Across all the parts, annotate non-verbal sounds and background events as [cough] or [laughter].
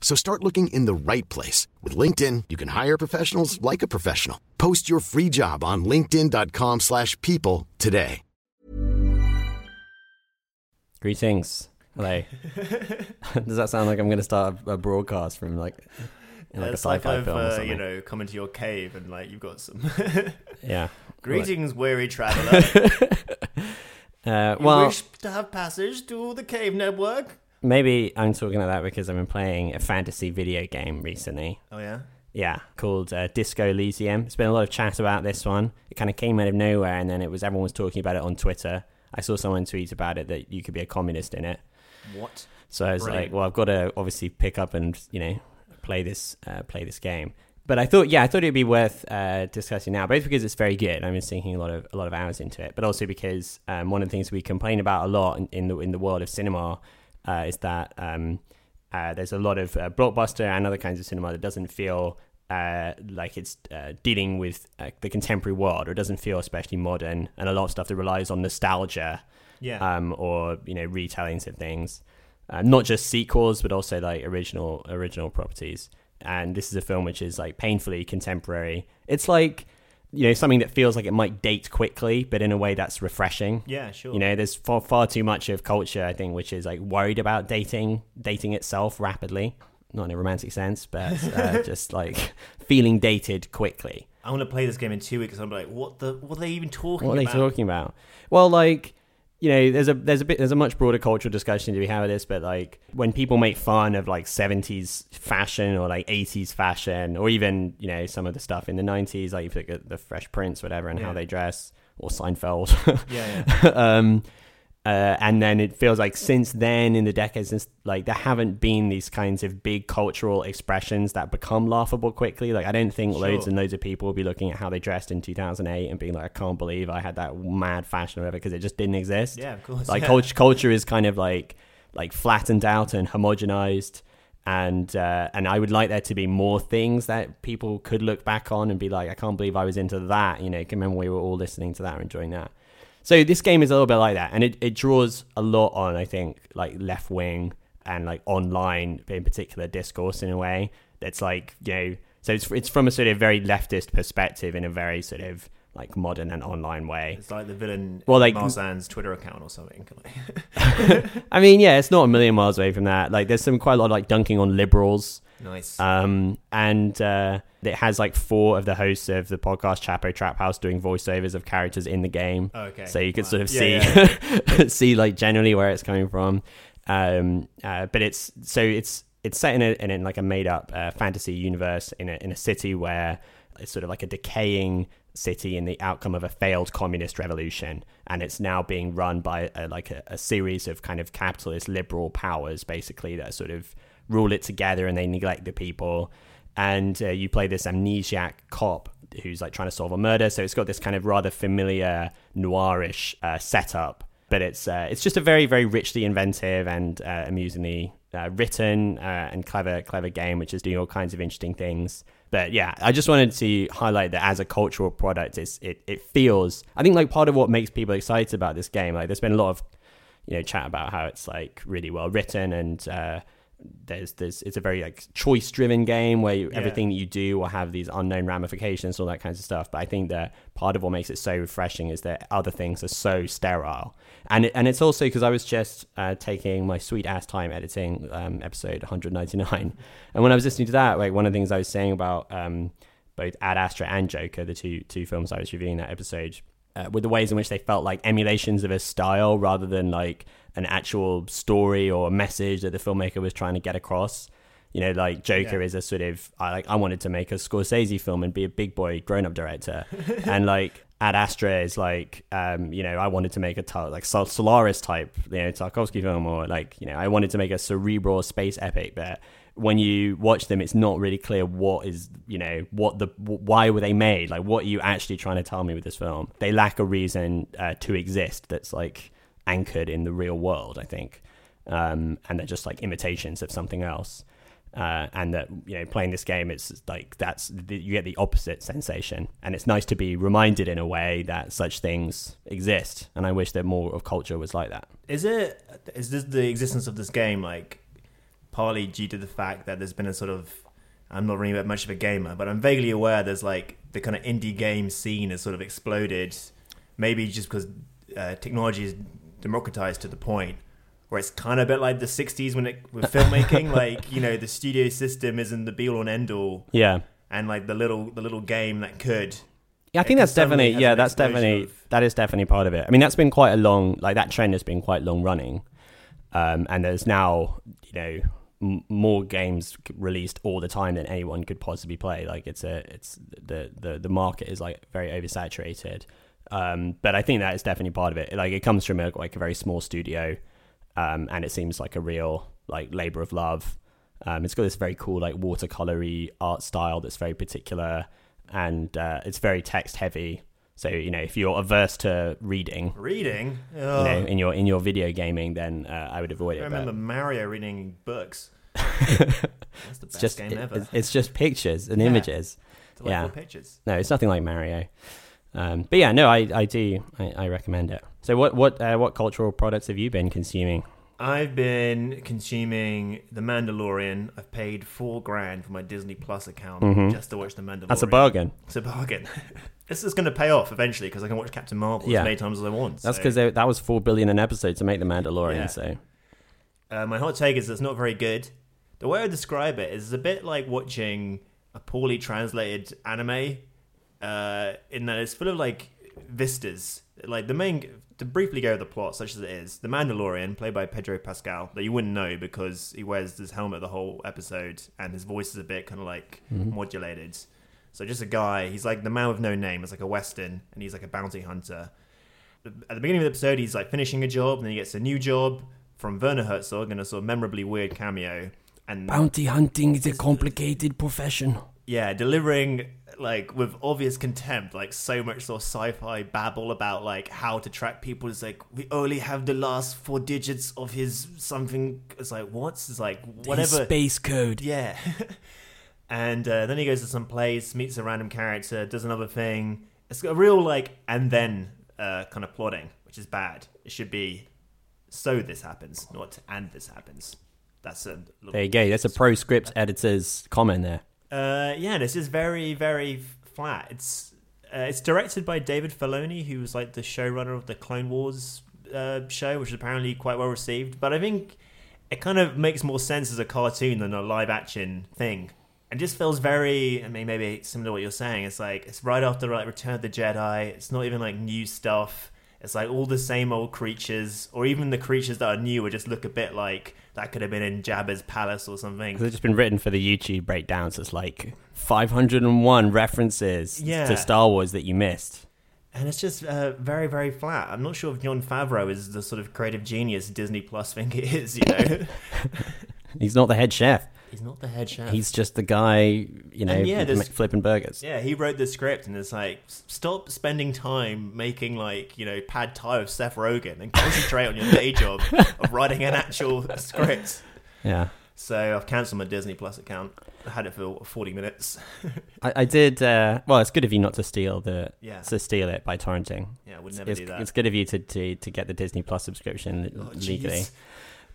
So start looking in the right place. With LinkedIn, you can hire professionals like a professional. Post your free job on linkedin.com slash people today. Greetings. Hello. [laughs] Does that sound like I'm going to start a, a broadcast from like, in like it's a like sci-fi I've, film or uh, something? you know, come into your cave and like you've got some [laughs] yeah. greetings, weary traveler. [laughs] Uh, You well, wish to have passage to the cave network. Maybe I'm talking about that because I've been playing a fantasy video game recently. Oh yeah. Yeah, called uh, Disco Elysium. There's been a lot of chat about this one. It kind of came out of nowhere, and then it was everyone was talking about it on Twitter. I saw someone tweet about it that you could be a communist in it. What? So I was Brilliant. like, well, I've got to obviously pick up and you know play this uh, play this game. But I thought, yeah, I thought it'd be worth uh, discussing now, both because it's very good. I've been sinking a lot of a lot of hours into it, but also because um, one of the things we complain about a lot in, in the in the world of cinema uh, is that um, uh, there's a lot of uh, blockbuster and other kinds of cinema that doesn't feel uh, like it's uh, dealing with uh, the contemporary world, or it doesn't feel especially modern, and a lot of stuff that relies on nostalgia Yeah. um, or you know retellings of things, not just sequels but also like original original properties. And this is a film which is like painfully contemporary. It's like you know something that feels like it might date quickly, but in a way that's refreshing. yeah. Sure. You know, there's far far too much of culture, I think, which is like worried about dating dating itself rapidly, not in a romantic sense, but uh, [laughs] just like feeling dated quickly. I'm gonna play this game in two weeks. and I'm like, what the? What are they even talking What are they talking about? Well, like you know, there's a there's a bit there's a much broader cultural discussion to be had with this, but like when people make fun of like 70s fashion or like 80s fashion, or even you know some of the stuff in the 90s, like you look at the Fresh Prince, whatever, and how they dress, or Seinfeld. [laughs] Yeah. Yeah. um, uh, and then it feels like since then, in the decades since, like there haven't been these kinds of big cultural expressions that become laughable quickly. Like I don't think loads and loads of people will be looking at how they dressed in 2008 and being like, I can't believe I had that mad fashion or whatever because it just didn't exist. Yeah. Of course. Like yeah. culture, culture is kind of like like flattened out and homogenized. And uh, and I would like there to be more things that people could look back on and be like, I can't believe I was into that. You know, can remember we were all listening to that or enjoying that. So this game is a little bit like that, and it, it draws a lot on I think like left wing and like online in particular discourse in a way that's like you know so it's it's from a sort of very leftist perspective in a very sort of like modern and online way. It's like the villain. Well, like- Marsan's Twitter account or something. [laughs] I mean, yeah, it's not a million miles away from that. Like, there's some quite a lot of like dunking on liberals. Nice. Um, and uh, it has like four of the hosts of the podcast Chapo Trap House doing voiceovers of characters in the game. okay. So you can Wow. sort of Yeah, see yeah. [laughs] see like generally where it's coming from. Um, uh, but it's so it's it's set in a in, like a made up uh, fantasy universe in a in a city where it's sort of like a decaying city in the outcome of a failed communist revolution, and it's now being run by a, like a, a series of kind of capitalist liberal powers, basically that are sort of rule it together and they neglect the people. And uh, you play this amnesiac cop who's like trying to solve a murder. So it's got this kind of rather familiar noirish uh, setup, but it's uh, it's just a very very richly inventive and uh, amusingly uh, written uh, and clever clever game, which is doing all kinds of interesting things. But yeah, I just wanted to highlight that as a cultural product, it's, it it feels. I think like part of what makes people excited about this game, like there's been a lot of you know chat about how it's like really well written and uh, there's there's it's a very like choice driven game where you, Yeah. everything that you do will have these unknown ramifications all that kinds of stuff. But i think that part of what makes it so refreshing is that other things are so sterile. And it, and it's also because i was just uh, taking my sweet ass time editing um, episode 199 and when i was listening to that like one of the things i was saying about um, both ad astra and joker the two two films i was reviewing that episode uh, with the ways in which they felt like emulations of a style rather than like an actual story or a message that the filmmaker was trying to get across. You know, like Joker Yeah. is a sort of I like I wanted to make a Scorsese film and be a big boy grown up director, [laughs] and like Ad Astra is like um, you know I wanted to make a like Sol- Solaris type you know Tarkovsky film or like you know I wanted to make a cerebral space epic, but when you watch them, it's not really clear what is you know what the wh- why were they made like what are you actually trying to tell me with this film? They lack a reason uh, to exist that's like anchored in the real world, I think, um, and they're just like imitations of something else. Uh, and that you know, playing this game, it's like that's the, you get the opposite sensation, and it's nice to be reminded in a way that such things exist. And I wish that more of culture was like that. Is it is this the existence of this game like partly due to the fact that there's been a sort of I'm not really much of a gamer, but I'm vaguely aware there's like the kind of indie game scene has sort of exploded. Maybe just because uh, technology is democratized to the point where it's kind of a bit like the '60s when it with filmmaking. [laughs] like you know, the studio system isn't the be all and end all, Yeah, and like the little the little game that could. Yeah, I think that's definitely yeah, that's definitely of- that is definitely part of it. I mean, that's been quite a long like that trend has been quite long running, um, and there's now you know m- more games released all the time than anyone could possibly play. Like it's a it's the the the market is like very oversaturated. Um, but I think that is definitely part of it. Like it comes from a, like a very small studio, um, and it seems like a real like labor of love. Um, it's got this very cool like watercolory art style that's very particular, and uh, it's very text heavy. So you know if you're averse to reading, Reading, you know, in your in your video gaming, then uh, I would avoid it. I remember but Mario reading books. [laughs] That's the it's just game ever. it's- it's just pictures and Yeah. images. Delightful yeah. pictures. No, it's nothing like Mario. Um, but yeah, no, I, I do I, I recommend it. So what what uh, what cultural products have you been consuming? I've been consuming The Mandalorian. I've paid four grand for my Disney Plus account Mhm. just to watch The Mandalorian. That's a bargain. It's a bargain. [laughs] this is going to pay off eventually because I can watch Captain Marvel Yeah. as many times as I want. That's so- because that was four billion an episode to make the Mandalorian. Yeah. So Uh, my hot take is it's not very good. The way I describe it is a bit like watching a poorly translated anime, uh, in that it's full of like vistas. Like the main, to briefly go over the plot, such as it is, the Mandalorian, played by Pedro Pascal, that you wouldn't know because he wears this helmet the whole episode, and his voice is a bit kind of like modulated. So just a guy, he's like the man with no name. It's like a western, and he's like a bounty hunter at the beginning of the episode, he's like finishing a job, and then he gets a new job from Werner Herzog in a sort of memorably weird cameo. And bounty hunting is a complicated profession. yeah, delivering like with obvious contempt, like so much sort of sci-fi babble about like how to track people. It's like we only have the last four digits of his something. It's like what? It's like whatever. space code. Yeah. [laughs] and uh, then he goes to some place, meets a random character, does another thing. It's got a real like and then uh, kind of plotting, which is bad. It should be so this happens, not and this happens. That's a There you go. That's a pro script editor's comment there. Uh, yeah. It's just very very flat. It's uh, it's directed by David Filoni, who was like the showrunner of the Clone Wars uh, show, which is apparently quite well received. But I think it kind of makes more sense as a cartoon than a live action thing. And just feels very, I mean, maybe similar to what you're saying. It's like, it's right after like Return of the Jedi. It's not even like new stuff. It's like all the same old creatures, or even the creatures that are new would just look a bit like that could have been in Jabba's palace or something. They've just been written for the YouTube breakdowns. It's like 501 references Yeah. to Star Wars that you missed. And it's just uh, very, very flat. I'm not sure if Jon Favreau is the sort of creative genius Disney Plus [laughs] think it is, you know? [laughs] He's not the head chef. He's not the head chef. He's just the guy, you know, And yeah, there's- m- flipping burgers. Yeah, he wrote the script and it's like, s- stop spending time making like, you know, pad thai with Seth Rogen and concentrate on your day [laughs] job of writing an actual script. Yeah. So I've cancelled my Disney Plus account. I had it for 40 minutes. [laughs] I, I did. Uh, well, it's good of you not to steal the Yeah. to steal it by torrenting. Yeah, I would never It's, do that. it's good of you to, to, to get the Disney Plus subscription Oh, legally. jeez.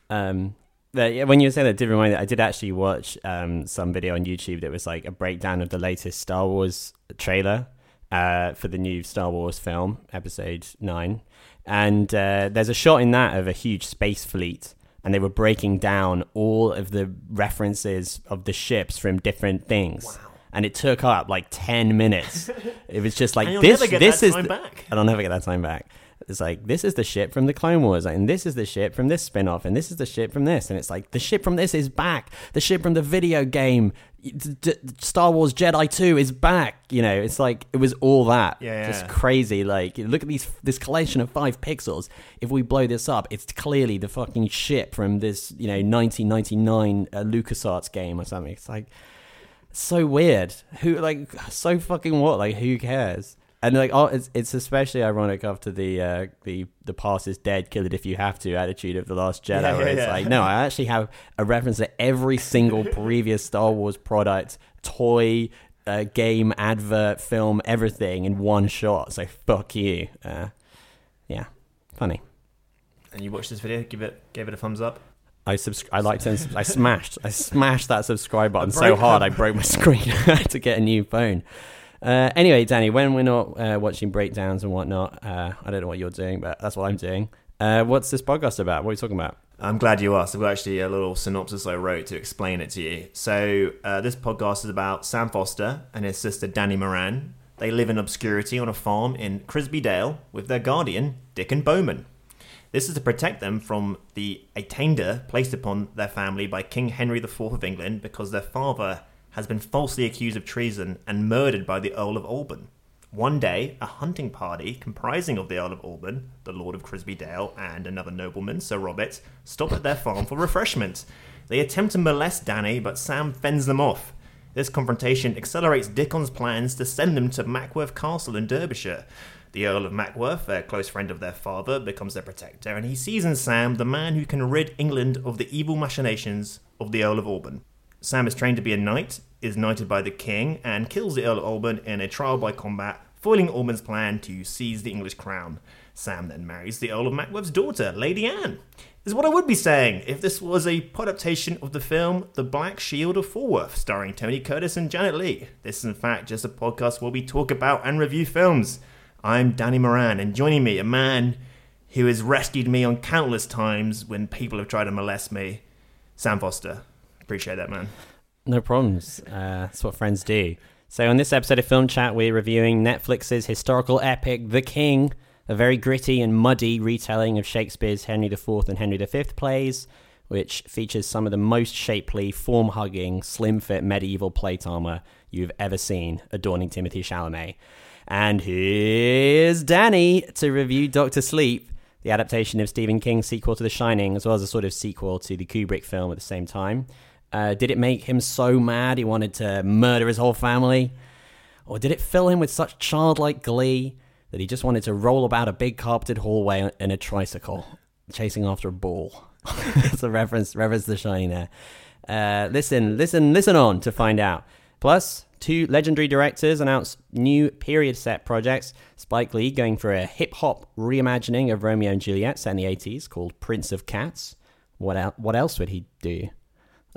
Um, yeah, when you were saying that, did remind me. I did actually watch um, some video on YouTube that was like a breakdown of the latest Star Wars trailer uh, for the new Star Wars film, Episode Nine, and uh, there's a shot in that of a huge space fleet, and they were breaking down all of the references of the ships from different things. Wow and it took up like ten minutes. [laughs] it was just like this. never get this that is time the- back. and I'll never get that time back. It's like this is the ship from the Clone Wars, and this is the ship from this spin-off, and this is the ship from this, and it's like the ship from this is back. The ship from the video game, D- Star Wars Jedi Two is back. You know, it's like it was all that. Yeah, just crazy. Like look at these this collection of five pixels. If we blow this up, it's clearly the fucking ship from this you know 1999 uh, LucasArts game or something. It's like so weird. Who like so fucking what? Like who cares? And like oh, it's it's especially ironic after the uh, the the past is dead, kill it if you have to attitude of the Last Jedi. Yeah, yeah, it's yeah. like no, I actually have a reference to every single [laughs] previous Star Wars product, toy, uh, game, advert, film, everything in one shot. So fuck you. Uh, yeah, funny. And you watched this video, give it, gave it a thumbs up. I subscri- I liked it. I smashed. I smashed that subscribe button so hard I broke my [laughs] screen [laughs] to get a new phone. Uh, anyway, Danny, when we're not uh, watching breakdowns and whatnot, uh, I don't know what you're doing, but that's what I'm doing. Uh, what's this podcast about? What are you talking about? I'm glad you asked. I've got actually a little synopsis I wrote to explain it to you. So, uh, this podcast is about Sam Foster and his sister Danny Moran. They live in obscurity on a farm in Crisby Dale with their guardian, Dickon Bowman. This is to protect them from the attainder placed upon their family by King Henry IV of England because their father has been falsely accused of treason and murdered by the Earl of Alban. One day, a hunting party comprising of the Earl of Alban, the Lord of Crisby Dale, and another nobleman, Sir Robert, stop at their farm for refreshment. They attempt to molest Danny, but Sam fends them off. This confrontation accelerates Dickon's plans to send them to Mackworth Castle in Derbyshire. The Earl of Mackworth, a close friend of their father, becomes their protector, and he sees in Sam the man who can rid England of the evil machinations of the Earl of Alban. Sam is trained to be a knight, is knighted by the king, and kills the Earl of Alban in a trial by combat, foiling Alban's plan to seize the English crown. Sam then marries the Earl of Mackworth's daughter, Lady Anne. Is what I would be saying if this was a adaptation of the film The Black Shield of Falworth, starring Tony Curtis and Janet Leigh. This is in fact just a podcast where we talk about and review films. I'm Danny Moran, and joining me, a man who has rescued me on countless times when people have tried to molest me, Sam Foster. Appreciate that, man. No problems. Uh, that's what friends do. So, on this episode of Film Chat, we're reviewing Netflix's historical epic, The King, a very gritty and muddy retelling of Shakespeare's Henry IV and Henry V plays, which features some of the most shapely, form hugging, slim fit medieval plate armor you've ever seen, adorning Timothée Chalamet. And here's Danny to review Doctor Sleep, the adaptation of Stephen King's sequel to The Shining, as well as a sort of sequel to the Kubrick film at the same time. Uh, did it make him so mad he wanted to murder his whole family? Or did it fill him with such childlike glee that he just wanted to roll about a big carpeted hallway in a tricycle, chasing after a ball? [laughs] it's a reference, reference to The Shining there. Uh, listen, listen, listen on to find out. Plus, two legendary directors announced new period set projects. Spike Lee going for a hip hop reimagining of Romeo and Juliet set in the 80s called Prince of Cats. What, el- what else would he do?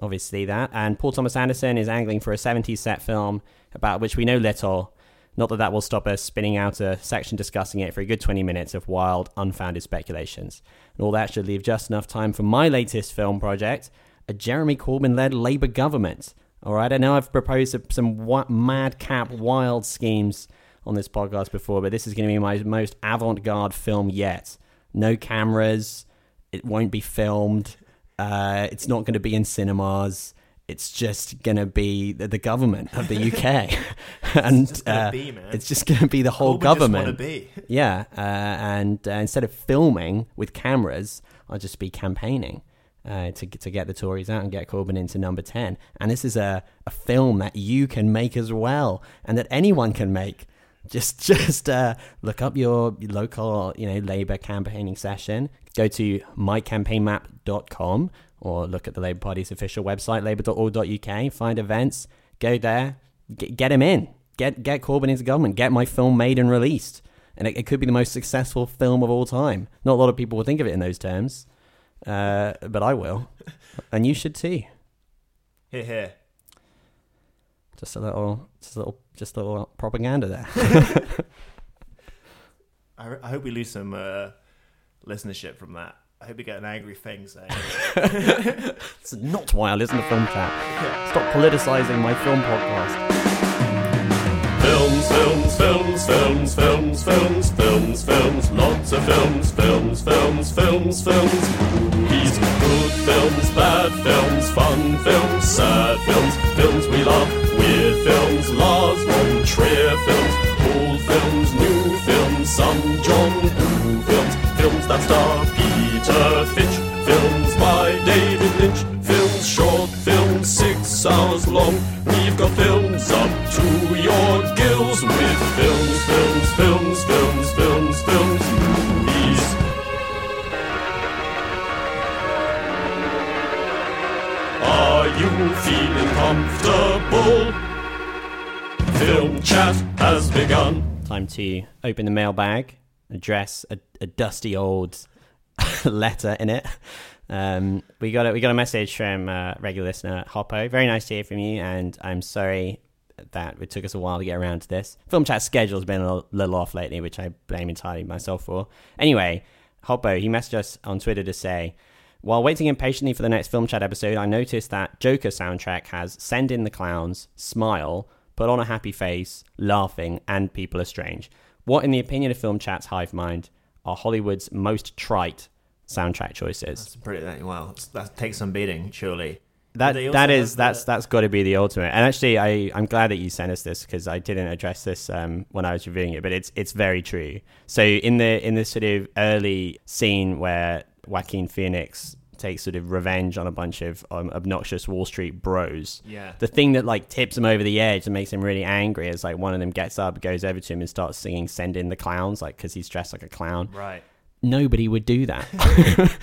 Obviously, that. And Paul Thomas Anderson is angling for a 70s set film about which we know little. Not that that will stop us spinning out a section discussing it for a good 20 minutes of wild, unfounded speculations. And all that should leave just enough time for my latest film project, a Jeremy Corbyn led Labour government. All right, I know I've proposed some madcap, wild schemes on this podcast before, but this is going to be my most avant garde film yet. No cameras, it won't be filmed, uh, it's not going to be in cinemas. It's just going to be the, the government of the [laughs] UK. [laughs] and just gonna uh, be, it's just going to be the whole Corbyn just wanna government. be. Yeah, uh, and uh, instead of filming with cameras, I'll just be campaigning uh, to to get the Tories out and get Corbyn into number ten. And this is a, a film that you can make as well, and that anyone can make. Just [laughs] just uh, look up your local you know Labour campaigning session. Go to mycampaignmap.com or look at the Labour Party's official website labour.org.uk. Find events. Go there. Get, get him in. Get get Corbyn into government. Get my film made and released and it, it could be the most successful film of all time. Not a lot of people will think of it in those terms, uh, but I will, [laughs] and you should too. Here, here. Just a little, just a little, just a little propaganda there. [laughs] [laughs] I, I hope we lose some uh, listenership from that. I hope we get an angry thing saying. [laughs] It's not why I listen to Film Chat. Stop politicizing my film podcast. Films, films, films, films, films, films, films, films, lots of films, films, films, films, films, movies, good films, bad films, fun films, sad films, films we love, weird films, Lars von Trier films, old films, new films, some John Woo films, films that star Peter Finch, films by David Lynch, films short, films six hours long. We've got films up to your gills with films, films, films, films, comfortable? Film chat has begun. Time to open the mailbag, address a, a dusty old [laughs] letter in it. Um, we got a, we got a message from uh, regular listener Hoppo. Very nice to hear from you, and I'm sorry that it took us a while to get around to this. Film chat schedule's been a little, off lately, which I blame entirely myself for. Anyway, Hoppo, he messaged us on Twitter to say, while waiting impatiently for the next film chat episode, I noticed that Joker soundtrack has Send in the Clowns, Smile, Put on a Happy Face, Laughing, and People Are Strange. What, in the opinion of Film Chat's Hive Mind, are Hollywood's most trite soundtrack choices? That's pretty well. That takes some beating, surely. that that is that's that's got to be the ultimate. And actually, I I'm glad that you sent us this because I didn't address this um, when I was reviewing it, but it's it's very true. So in the in this sort of early scene where Joaquin Phoenix takes sort of revenge on a bunch of um, obnoxious Wall Street bros. Yeah. The thing that like tips him over the edge and makes him really angry is like one of them gets up, goes over to him, and starts singing "Send in the clowns," like because he's dressed like a clown Right. nobody would do that. [laughs]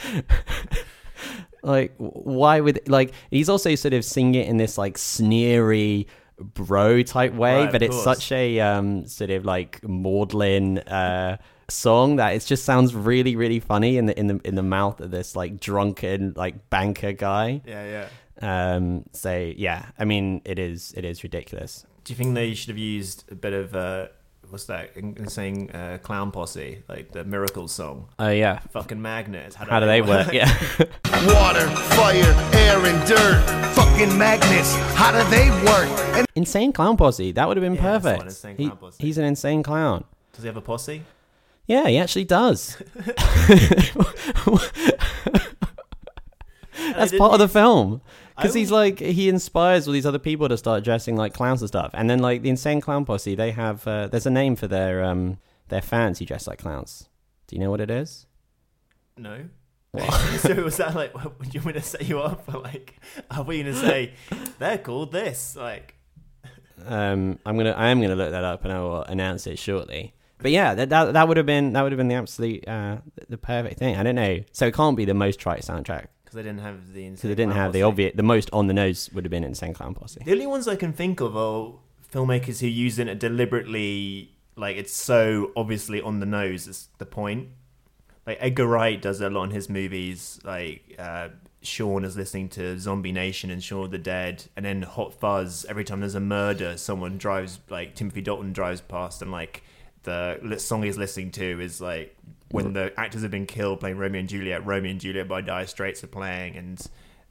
like, why would like? He's also sort of singing it in this like sneery bro type way, Right, but it's course. such a um sort of like maudlin uh song that it just sounds really really funny in the in the in the mouth of this like drunken like banker guy. Yeah, yeah. Um. So yeah, I mean, it is it is ridiculous. Do you think they should have used a bit of uh, what's that? Insane uh, clown posse, like the Miracles song. Oh yeah. Fucking magnets. How do they work? Yeah. [laughs] Water, fire, air, and dirt. Fucking magnets. How do they work? And insane clown posse. That would have been Yeah, that's perfect. one, Insane He- Clown Posse. he's an insane clown. Does he have a posse? Yeah, he actually does. [laughs] [laughs] That's part of the film. Because he's like, he inspires all these other people to start dressing like clowns and stuff. And then, like, the Insane Clown Posse, they have, uh, there's a name for their, um, their fans who dress like clowns. Do you know what it is? No. [laughs] so was that like? What, you want me to set you up? Or like, are we gonna say they're called this? Like, Um, I'm gonna, I am gonna look that up and I will announce it shortly. But yeah, that that, that would have been that would have been the absolute uh, the perfect thing. I don't know. So it can't be the most trite soundtrack because they didn't have the because they didn't have the obvious. The most on the nose would have been Insane Clown Posse. The only ones I can think of are filmmakers who use it deliberately, like it's so obviously on the nose. Is the point? Like Edgar Wright does a lot in his movies. Like uh, Shaun is listening to Zombie Nation and Shaun of the Dead, and then Hot Fuzz. Every time there's a murder, someone drives like Timothy Dalton drives past, and like the song he's listening to is like when the actors have been killed playing Romeo and Juliet. Romeo and Juliet by Dire Straits are playing, and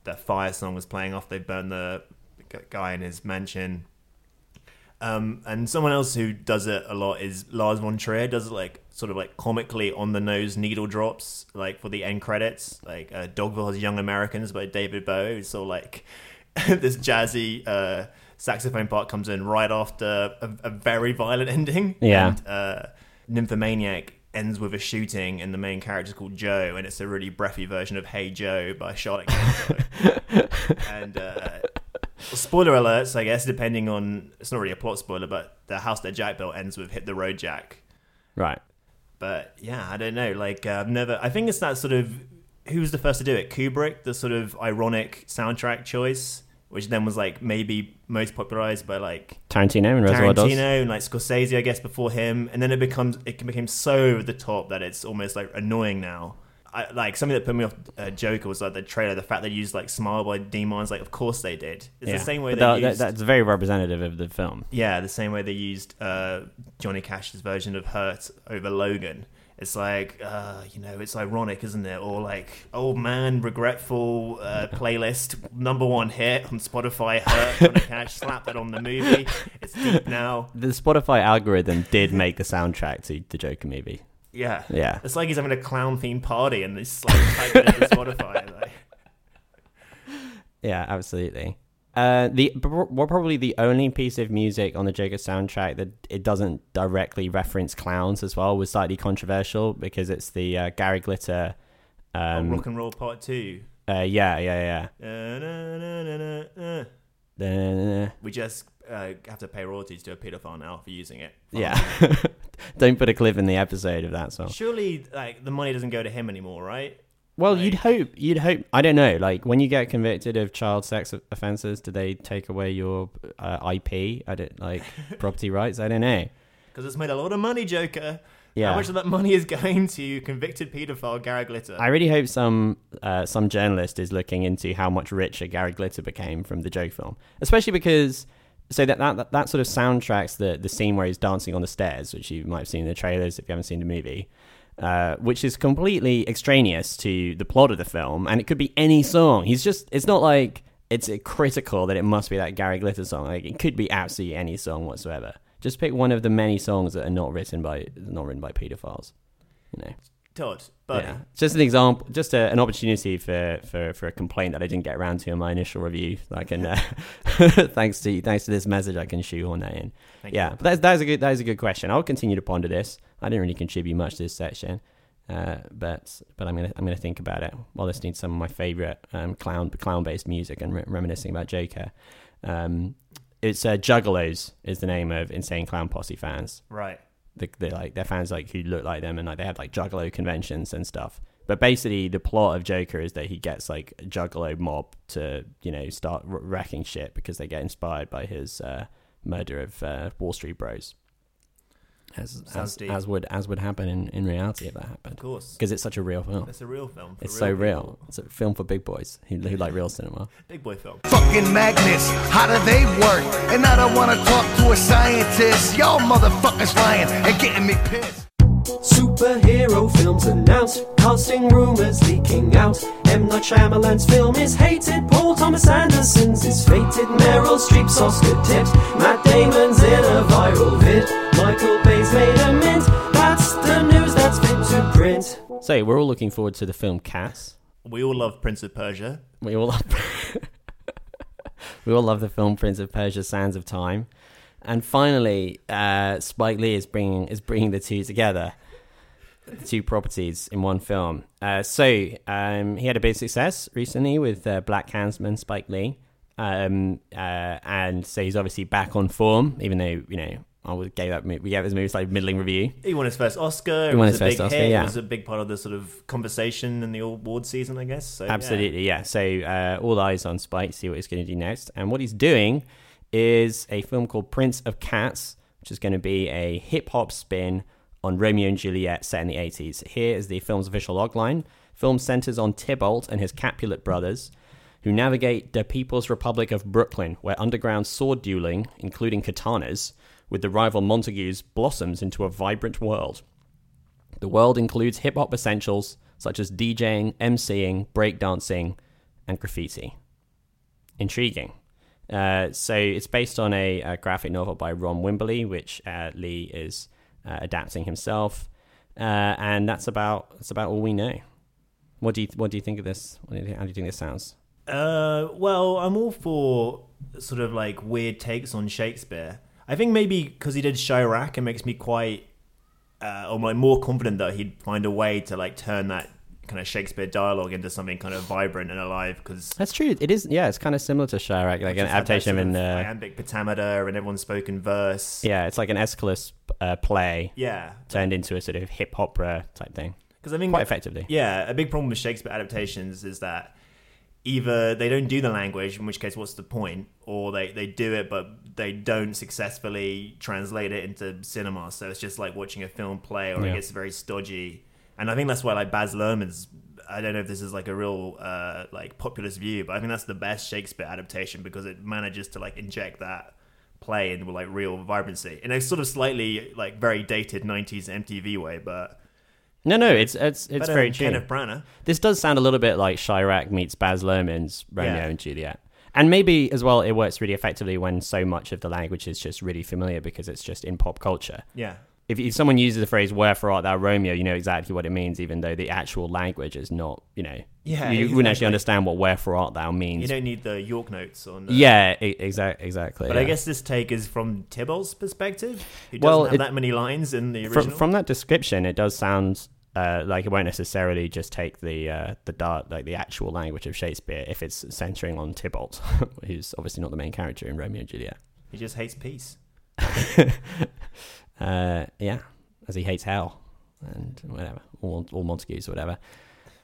the fire song was playing off. They burned the guy in his mansion. Um, and someone else who does it a lot is Lars von Trier. Does it like sort of like comically on the nose needle drops, like for the end credits, like uh, Dogville has Young Americans by David Bowie. So like [laughs] this jazzy uh, saxophone part comes in right after a, a very violent [laughs] ending. Yeah. And, uh, Nymphomaniac ends with a shooting, and the main character is called Joe, and it's a really breathy version of Hey Joe by Charlotte [laughs] and uh, spoiler alerts, I guess, depending on it's not really a plot spoiler, but the house that Jack built ends with "Hit the Road, Jack." Right. But yeah, I don't know. Like, uh, I've never. I think it's that sort of. Who was the first to do it? Kubrick, the sort of ironic soundtrack choice, which then was like maybe most popularized by like Tarantino and Reservoir Dogs. Tarantino and like Scorsese, I guess, before him, and then it becomes it became so over the top that it's almost like annoying now. I, like something that put me off uh, Joker was like the trailer, the fact they used like "Smile" by Demons. Like, of course they did. It's Yeah. the same way that- used. that's very representative of the film. yeah, the same way they used uh, Johnny Cash's version of "Hurt" over Logan. It's like, uh, you know, it's ironic, isn't it? Or like, old man, regretful uh, [laughs] playlist, number one hit on Spotify, hurt, gonna catch, [laughs] slap that on the movie. It's deep now. The Spotify algorithm did make the soundtrack to the Joker movie. Yeah. Yeah. It's like he's having a clown themed party and it's like typing it into Spotify. Like, [laughs] Yeah, absolutely. Uh, the well, probably the only piece of music on the Joker soundtrack that it doesn't directly reference clowns as well was slightly controversial because it's the uh, Gary Glitter. Um, rock and roll part two. uh, yeah, yeah, Uh, na, na, na, yeah. We just uh, have to pay royalties to a pedophile now for using it. yeah. [laughs] Don't put a clip in the episode of that song. Surely, like the money doesn't go to him anymore, right? Well, Like- you'd hope. You'd hope. I don't know. Like when you get convicted of child sex offences, do they take away your uh, IP? I don't like [laughs] property rights. I don't know. Because it's made a lot of money, Joker. Yeah. How much of that money is going to convicted paedophile Gary Glitter? I really hope some uh, some journalist is looking into how much richer Gary Glitter became from the Joke film, especially because so that that that sort of soundtracks the the scene where he's dancing on the stairs, which you might have seen in the trailers if you haven't seen the movie. Uh, which is completely extraneous to the plot of the film, and it could be any song. He's just, it's not like it's critical that it must be that Gary Glitter song. Like, it could be absolutely any song whatsoever. Just pick one of the many songs that are not written by, not written by pedophiles. You know. Todd, but Yeah, just an example, just a, an opportunity for, for, for a complaint that I didn't get around to in my initial review. I can, uh, [laughs] thanks to thanks to this message, I can shoehorn that in. Thank yeah, you. but that's that's a good that is a good question. I'll continue to ponder this. I didn't really contribute much to this section, uh, but but I'm gonna I'm gonna think about it while listening to some of my favorite um, clown clown based music and re- reminiscing about Joker. Um, it's uh, Juggalos is the name of Insane Clown Posse fans right. the, the like their fans like who look like them and like they have like juggalo conventions and stuff but basically the plot of joker is that he gets like a juggalo mob to you know start wrecking shit because they get inspired by his uh, murder of uh, wall street bros as as, as would as would happen in, in reality if that happened Of course. because it's such a real film It's a real film. for it's so real people. it's a film for big boys who, who like real cinema [laughs] Big boy film. Fucking magnets, how do they work? And I don't wanna talk to a scientist. Y'all motherfuckers lying and getting me pissed. Superhero films announced, casting rumors leaking out. M. Night Shyamalan's film is hated, Paul Thomas Anderson's is fated, Meryl Streep's Oscar tips, Matt Damon's in a viral vid, Michael Bay's made a mint. That's the news that's fit to print. so we're all looking forward to the film Cats. We all love Prince of Persia. We all love [laughs] we all love the film Prince of Persia: Sands of Time, and finally, uh, Spike Lee is bringing is bringing the two together, the two properties in one film. Uh, so um, he had a big success recently with uh, BlacKkKlansman, Spike Lee, um, uh, and so he's obviously back on form, even though you know. I would gave that we gave his movie like middling review. He won his first Oscar. He won his first Oscar, hit. yeah. It was a big part of the sort of conversation in the award season, I guess. So, yeah. Absolutely, yeah. So uh, all eyes on Spike, see what he's going to do next. And what he's doing is a film called Prince of Cats, which is going to be a hip hop spin on Romeo and Juliet set in the 80s. Here is the film's official logline. Film centers on Tybalt and his Capulet brothers, who navigate the People's Republic of Brooklyn, where underground sword dueling, including katanas, with the rival Montagues blossoms into a vibrant world. The world includes hip hop essentials such as DJing, MCing, breakdancing, and graffiti. Intriguing. Uh, so it's based on a, a graphic novel by Ron Wimberly, which uh, Lee is uh, adapting himself, uh, and that's about that's about all we know. What do you what do you think of this? Do you how do you think this sounds? Uh, well, I'm all for sort of like weird takes on Shakespeare. I think maybe because he did Chi-Raq, it makes me quite, uh, or like more confident that he'd find a way to like turn that kind of Shakespeare dialogue into something kind of vibrant and alive. Because That's true. It is. Yeah, it's kind of similar to Chi-Raq, like an adaptation in. Uh, iambic pentameter and everyone's spoken verse. yeah, it's like an Aeschylus uh, play yeah. turned into a sort of hip opera type thing, Because I think quite effectively. Yeah, a big problem with Shakespeare adaptations is that either they don't do the language, in which case, what's the point? Or they, they do it, but they don't successfully translate it into cinema. So it's just like watching a film play, or Yeah. it gets very stodgy. And I think that's why, like, Baz Luhrmann's. I don't know if this is like a real uh, like populist view, but I think that's the best Shakespeare adaptation because it manages to like inject that play into like real vibrancy in a sort of slightly like very dated 90s MTV way, but No, no, it's it's it's Better very than true. Kenneth Branagh. This does sound a little bit like Chi-Raq meets Baz Luhrmann's Romeo Yeah. and Juliet. And maybe as well, it works really effectively when so much of the language is just really familiar because it's just in pop culture. Yeah. If, if someone uses the phrase "Wherefore art thou, Romeo," you know exactly what it means, even though the actual language is not. You know, Yeah, you wouldn't actually understand what "Wherefore art thou" means. You don't need the York notes on. Uh, yeah, e- exactly, exactly. But I yeah. guess this take is from Tybalt's perspective, who doesn't Well, have it- that many lines in the from, original. from that description, it does sound uh, like it won't necessarily just take the uh, the dart like the actual language of Shakespeare if it's centering on Tybalt, [laughs] who's obviously not the main character in Romeo and Juliet. he just hates peace. [laughs] Uh, yeah, as he hates hell and whatever, all, all Montagues or whatever,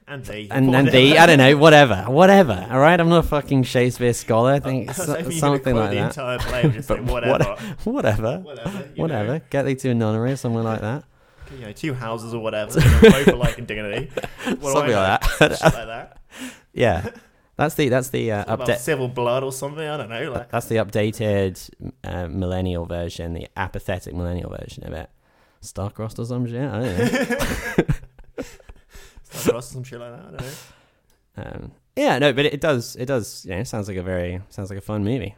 And they. and and the I don't know, whatever, whatever. All right, I'm not a fucking Shakespeare scholar. I [laughs] think I so- hoping you were gonna something like the that. entire play, and just say But whatever. whatever, Whatever. whatever. Get thee to a nunnery or something like that. You know, two houses or whatever. [laughs] you know, both alike in dignity. What Something like that. Shit like that. [laughs] Yeah, that's the that's the uh, update. civil blood or something. I don't know. Like, That's the updated uh, millennial version, the apathetic millennial version of it. Starcrossed or some shit. I don't know. [laughs] Star Wars or some shit like that. I don't know. um, yeah, no, but it, it does. It does. You know, sounds like a very sounds like a fun movie.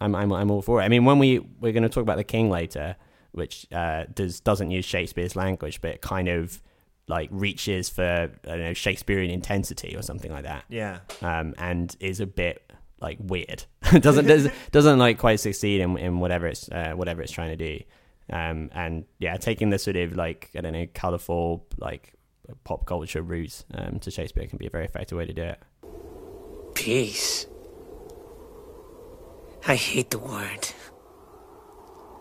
I'm I'm I'm all for it. I mean, when we we're going to talk about the King later, which uh, does doesn't use Shakespeare's language, but it kind of like reaches for I don't know Shakespearean intensity or something like that. Yeah. um, and is a bit like weird. [laughs] doesn't does, [laughs] doesn't like quite succeed in, in whatever it's uh, whatever it's trying to do. Um, and yeah, taking the sort of like I don't know, colorful like pop culture route um, to Shakespeare can be a very effective way to do it. Peace. I hate the word.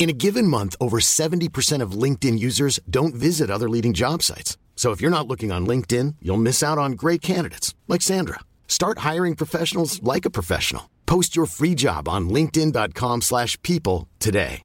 In a given month, over 70% of LinkedIn users don't visit other leading job sites. So if you're not looking on LinkedIn, you'll miss out on great candidates like Sandra. Start hiring professionals like a professional. Post your free job on linkedin.com/people today.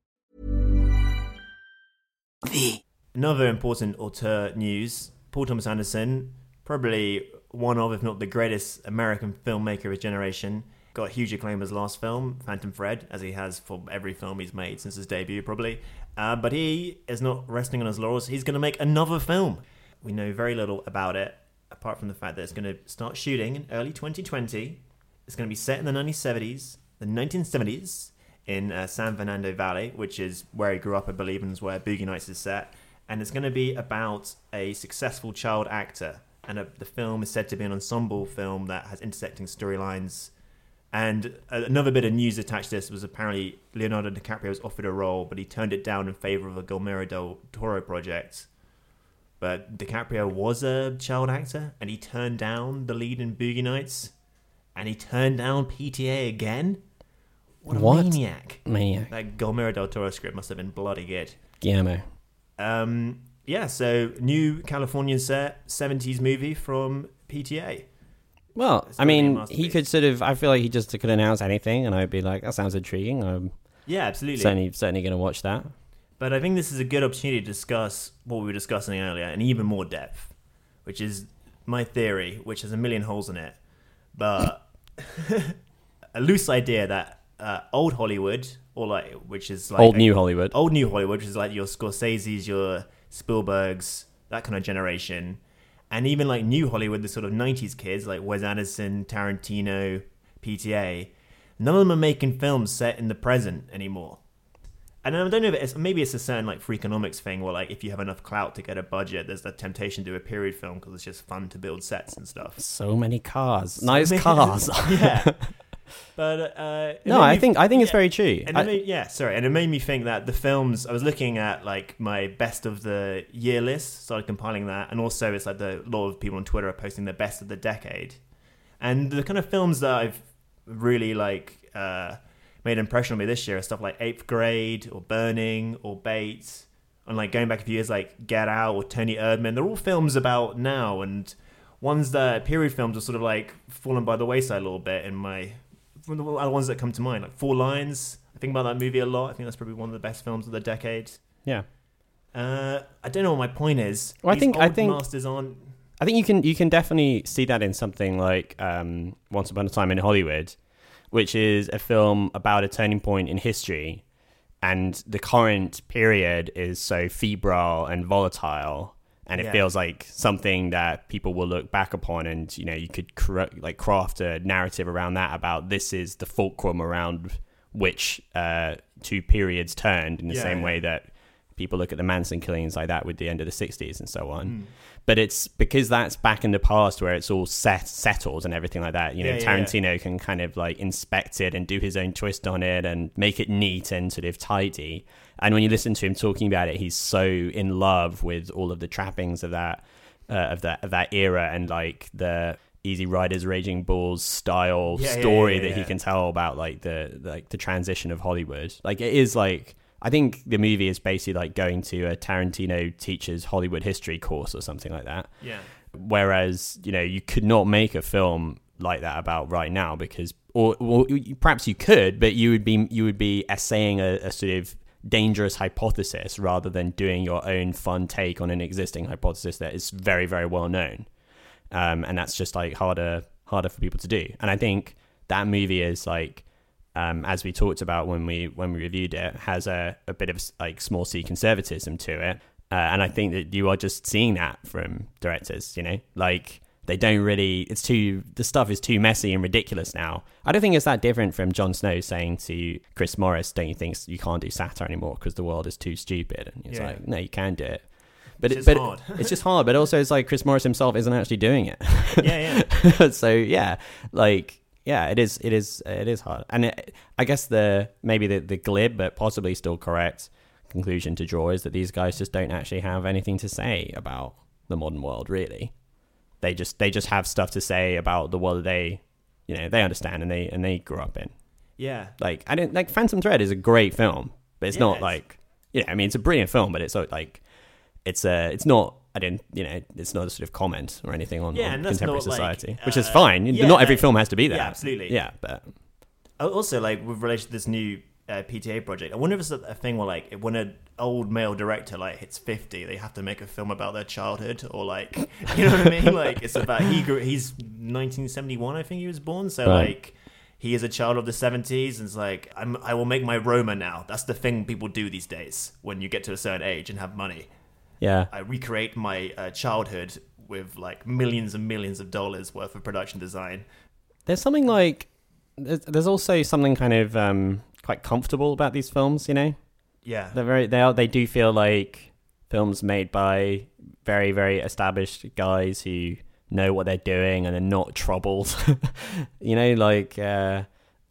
The Another important auteur news Paul Thomas Anderson, probably one of, if not the greatest American filmmaker of his generation, got huge acclaim as last film, Phantom Thread, as he has for every film he's made since his debut, probably. Uh, but he is not resting on his laurels. He's going to make another film. We know very little about it, apart from the fact that it's going to start shooting in early 2020. It's going to be set in the 1970s, the 1970s, in uh, San Fernando Valley, which is where he grew up, I believe, and is where Boogie Nights is set. And it's going to be about a successful child actor. And uh the film is said to be an ensemble film that has intersecting storylines. And another bit of news attached to this was apparently Leonardo DiCaprio was offered a role, but he turned it down in favor of a Guillermo del Toro project. But DiCaprio was a child actor, and he turned down the lead in Boogie Nights, and he turned down PTA again. What a What? maniac! Maniac. That Guillermo del Toro script must have been bloody good. Guillermo. Um, yeah, so new Californian set, 70s movie from PTA. Well, I a mean, he could sort of. I feel like he just could announce anything, and I'd be like, "That sounds intriguing." I'm Yeah, absolutely. certainly certainly going to watch that. But I think this is a good opportunity to discuss what we were discussing earlier in even more depth, which is my theory, which has a million holes in it. But [laughs] a loose idea that uh, old Hollywood, or like, which is like Old New Hollywood. old new Hollywood, which is like your Scorsese's, your Spielbergs, that kind of generation, and even like new Hollywood, the sort of '90s kids like Wes Anderson, Tarantino, PTA. None of them are making films set in the present anymore. And I don't know if it's maybe it's a certain like Freakonomics thing where like if you have enough clout to get a budget, there's the temptation to do a period film because it's just fun to build sets and stuff. So many cars, nice cars. [laughs] yeah. [laughs] But uh, no, I think I think it's very true. And I- it made, yeah, sorry, and it made me think that the films I was looking at, like my best of the year list, started compiling that, and also it's like the a lot of people on Twitter are posting their best of the decade, and the kind of films that I've really like uh, made an impression on me this year are stuff like Eighth Grade or Burning or Bates, and like going back a few years like Get Out or Toni Erdmann. They're all films about now and ones that period films are sort of like fallen by the wayside a little bit in my from the other ones that come to mind, like Four Lions. I think about that movie a lot. I think that's probably one of the best films of the decade. Yeah. Uh, I don't know what my point is. Well, I These think- I think- masters aren't. I think you can you can definitely see that in something like um, Once Upon a Time in Hollywood, which is a film about a turning point in history, and the current period is so febrile and volatile, and it Yeah. feels like something that people will look back upon, and you know you could cra- like craft a narrative around that about this is the fulcrum around which uh, two periods turned in the Yeah, same yeah. way that people look at the Manson killings like that with the end of the 60s and so on. Hmm. But it's because that's back in the past where it's all set settled and everything like that. You know. Tarantino can kind of like inspect it and do his own twist on it and make it neat and sort of tidy. And when you listen to him talking about it, he's so in love with all of the trappings of that uh, of that of that era and like the Easy Riders, Raging Bulls style Yeah, yeah, story yeah, that he can tell about like the like the transition of Hollywood. Like it is like I think the movie is basically like going to a Tarantino teacher's Hollywood history course or something like that. Yeah. Whereas you know you could not make a film like that about right now because or, or perhaps you could, but you would be you would be essaying a, a sort of dangerous hypothesis rather than doing your own fun take on an existing hypothesis that is very very well known um, and that's just like harder harder for people to do. And I think that movie is like, um, as we talked about when we when we reviewed it, has a, a bit of like small c conservatism to it. Uh, and I think that you are just seeing that from directors. You know, like they don't really. It's too the stuff is too messy and ridiculous now. I don't think it's that different from Jon Snow saying to Chris Morris, "Don't you think you can't do satire anymore because the world is too stupid?" And it's Yeah. like, no, you can do it. But It's it, just but hard. [laughs] it's just hard. But also, it's like Chris Morris himself isn't actually doing it. Yeah, yeah. [laughs] so yeah, like yeah, it is, it is, it is hard, and it, I guess the maybe the the glib but possibly still correct conclusion to draw is that these guys just don't actually have anything to say about the modern world. Really, they just they just have stuff to say about the world that they you know they understand and they and they grew up in. Yeah. Like I didn't like Phantom Thread is a great film, but it's Yeah, not it's- like you know I mean it's a brilliant film, but it's like it's a it's not. I didn't, you know, it's not a sort of comment or anything on, Yeah, on contemporary not, like, society, which is uh, fine. yeah, not every film has to be that. yeah, absolutely. Yeah, but Oh, Also, like with relation to this new uh, PTA project, I wonder if it's a, a thing where like when an old male director like hits fifty, they have to make a film about their childhood, or like [laughs] you know what I mean? Like it's about he grew. He's 1971, I think he was born. So Right. like he is a child of the 70s, and it's like I'm, I will make my Roma now. That's the thing people do these days when you get to a certain age and have money. yeah, I recreate my uh, childhood with like millions and millions of dollars worth of production design. there's something like there's, there's also something kind of um, quite comfortable about these films. You know, Yeah, they're very they are they do feel like films made by very very established guys who know what they're doing and they're not troubled. [laughs] you know, like uh,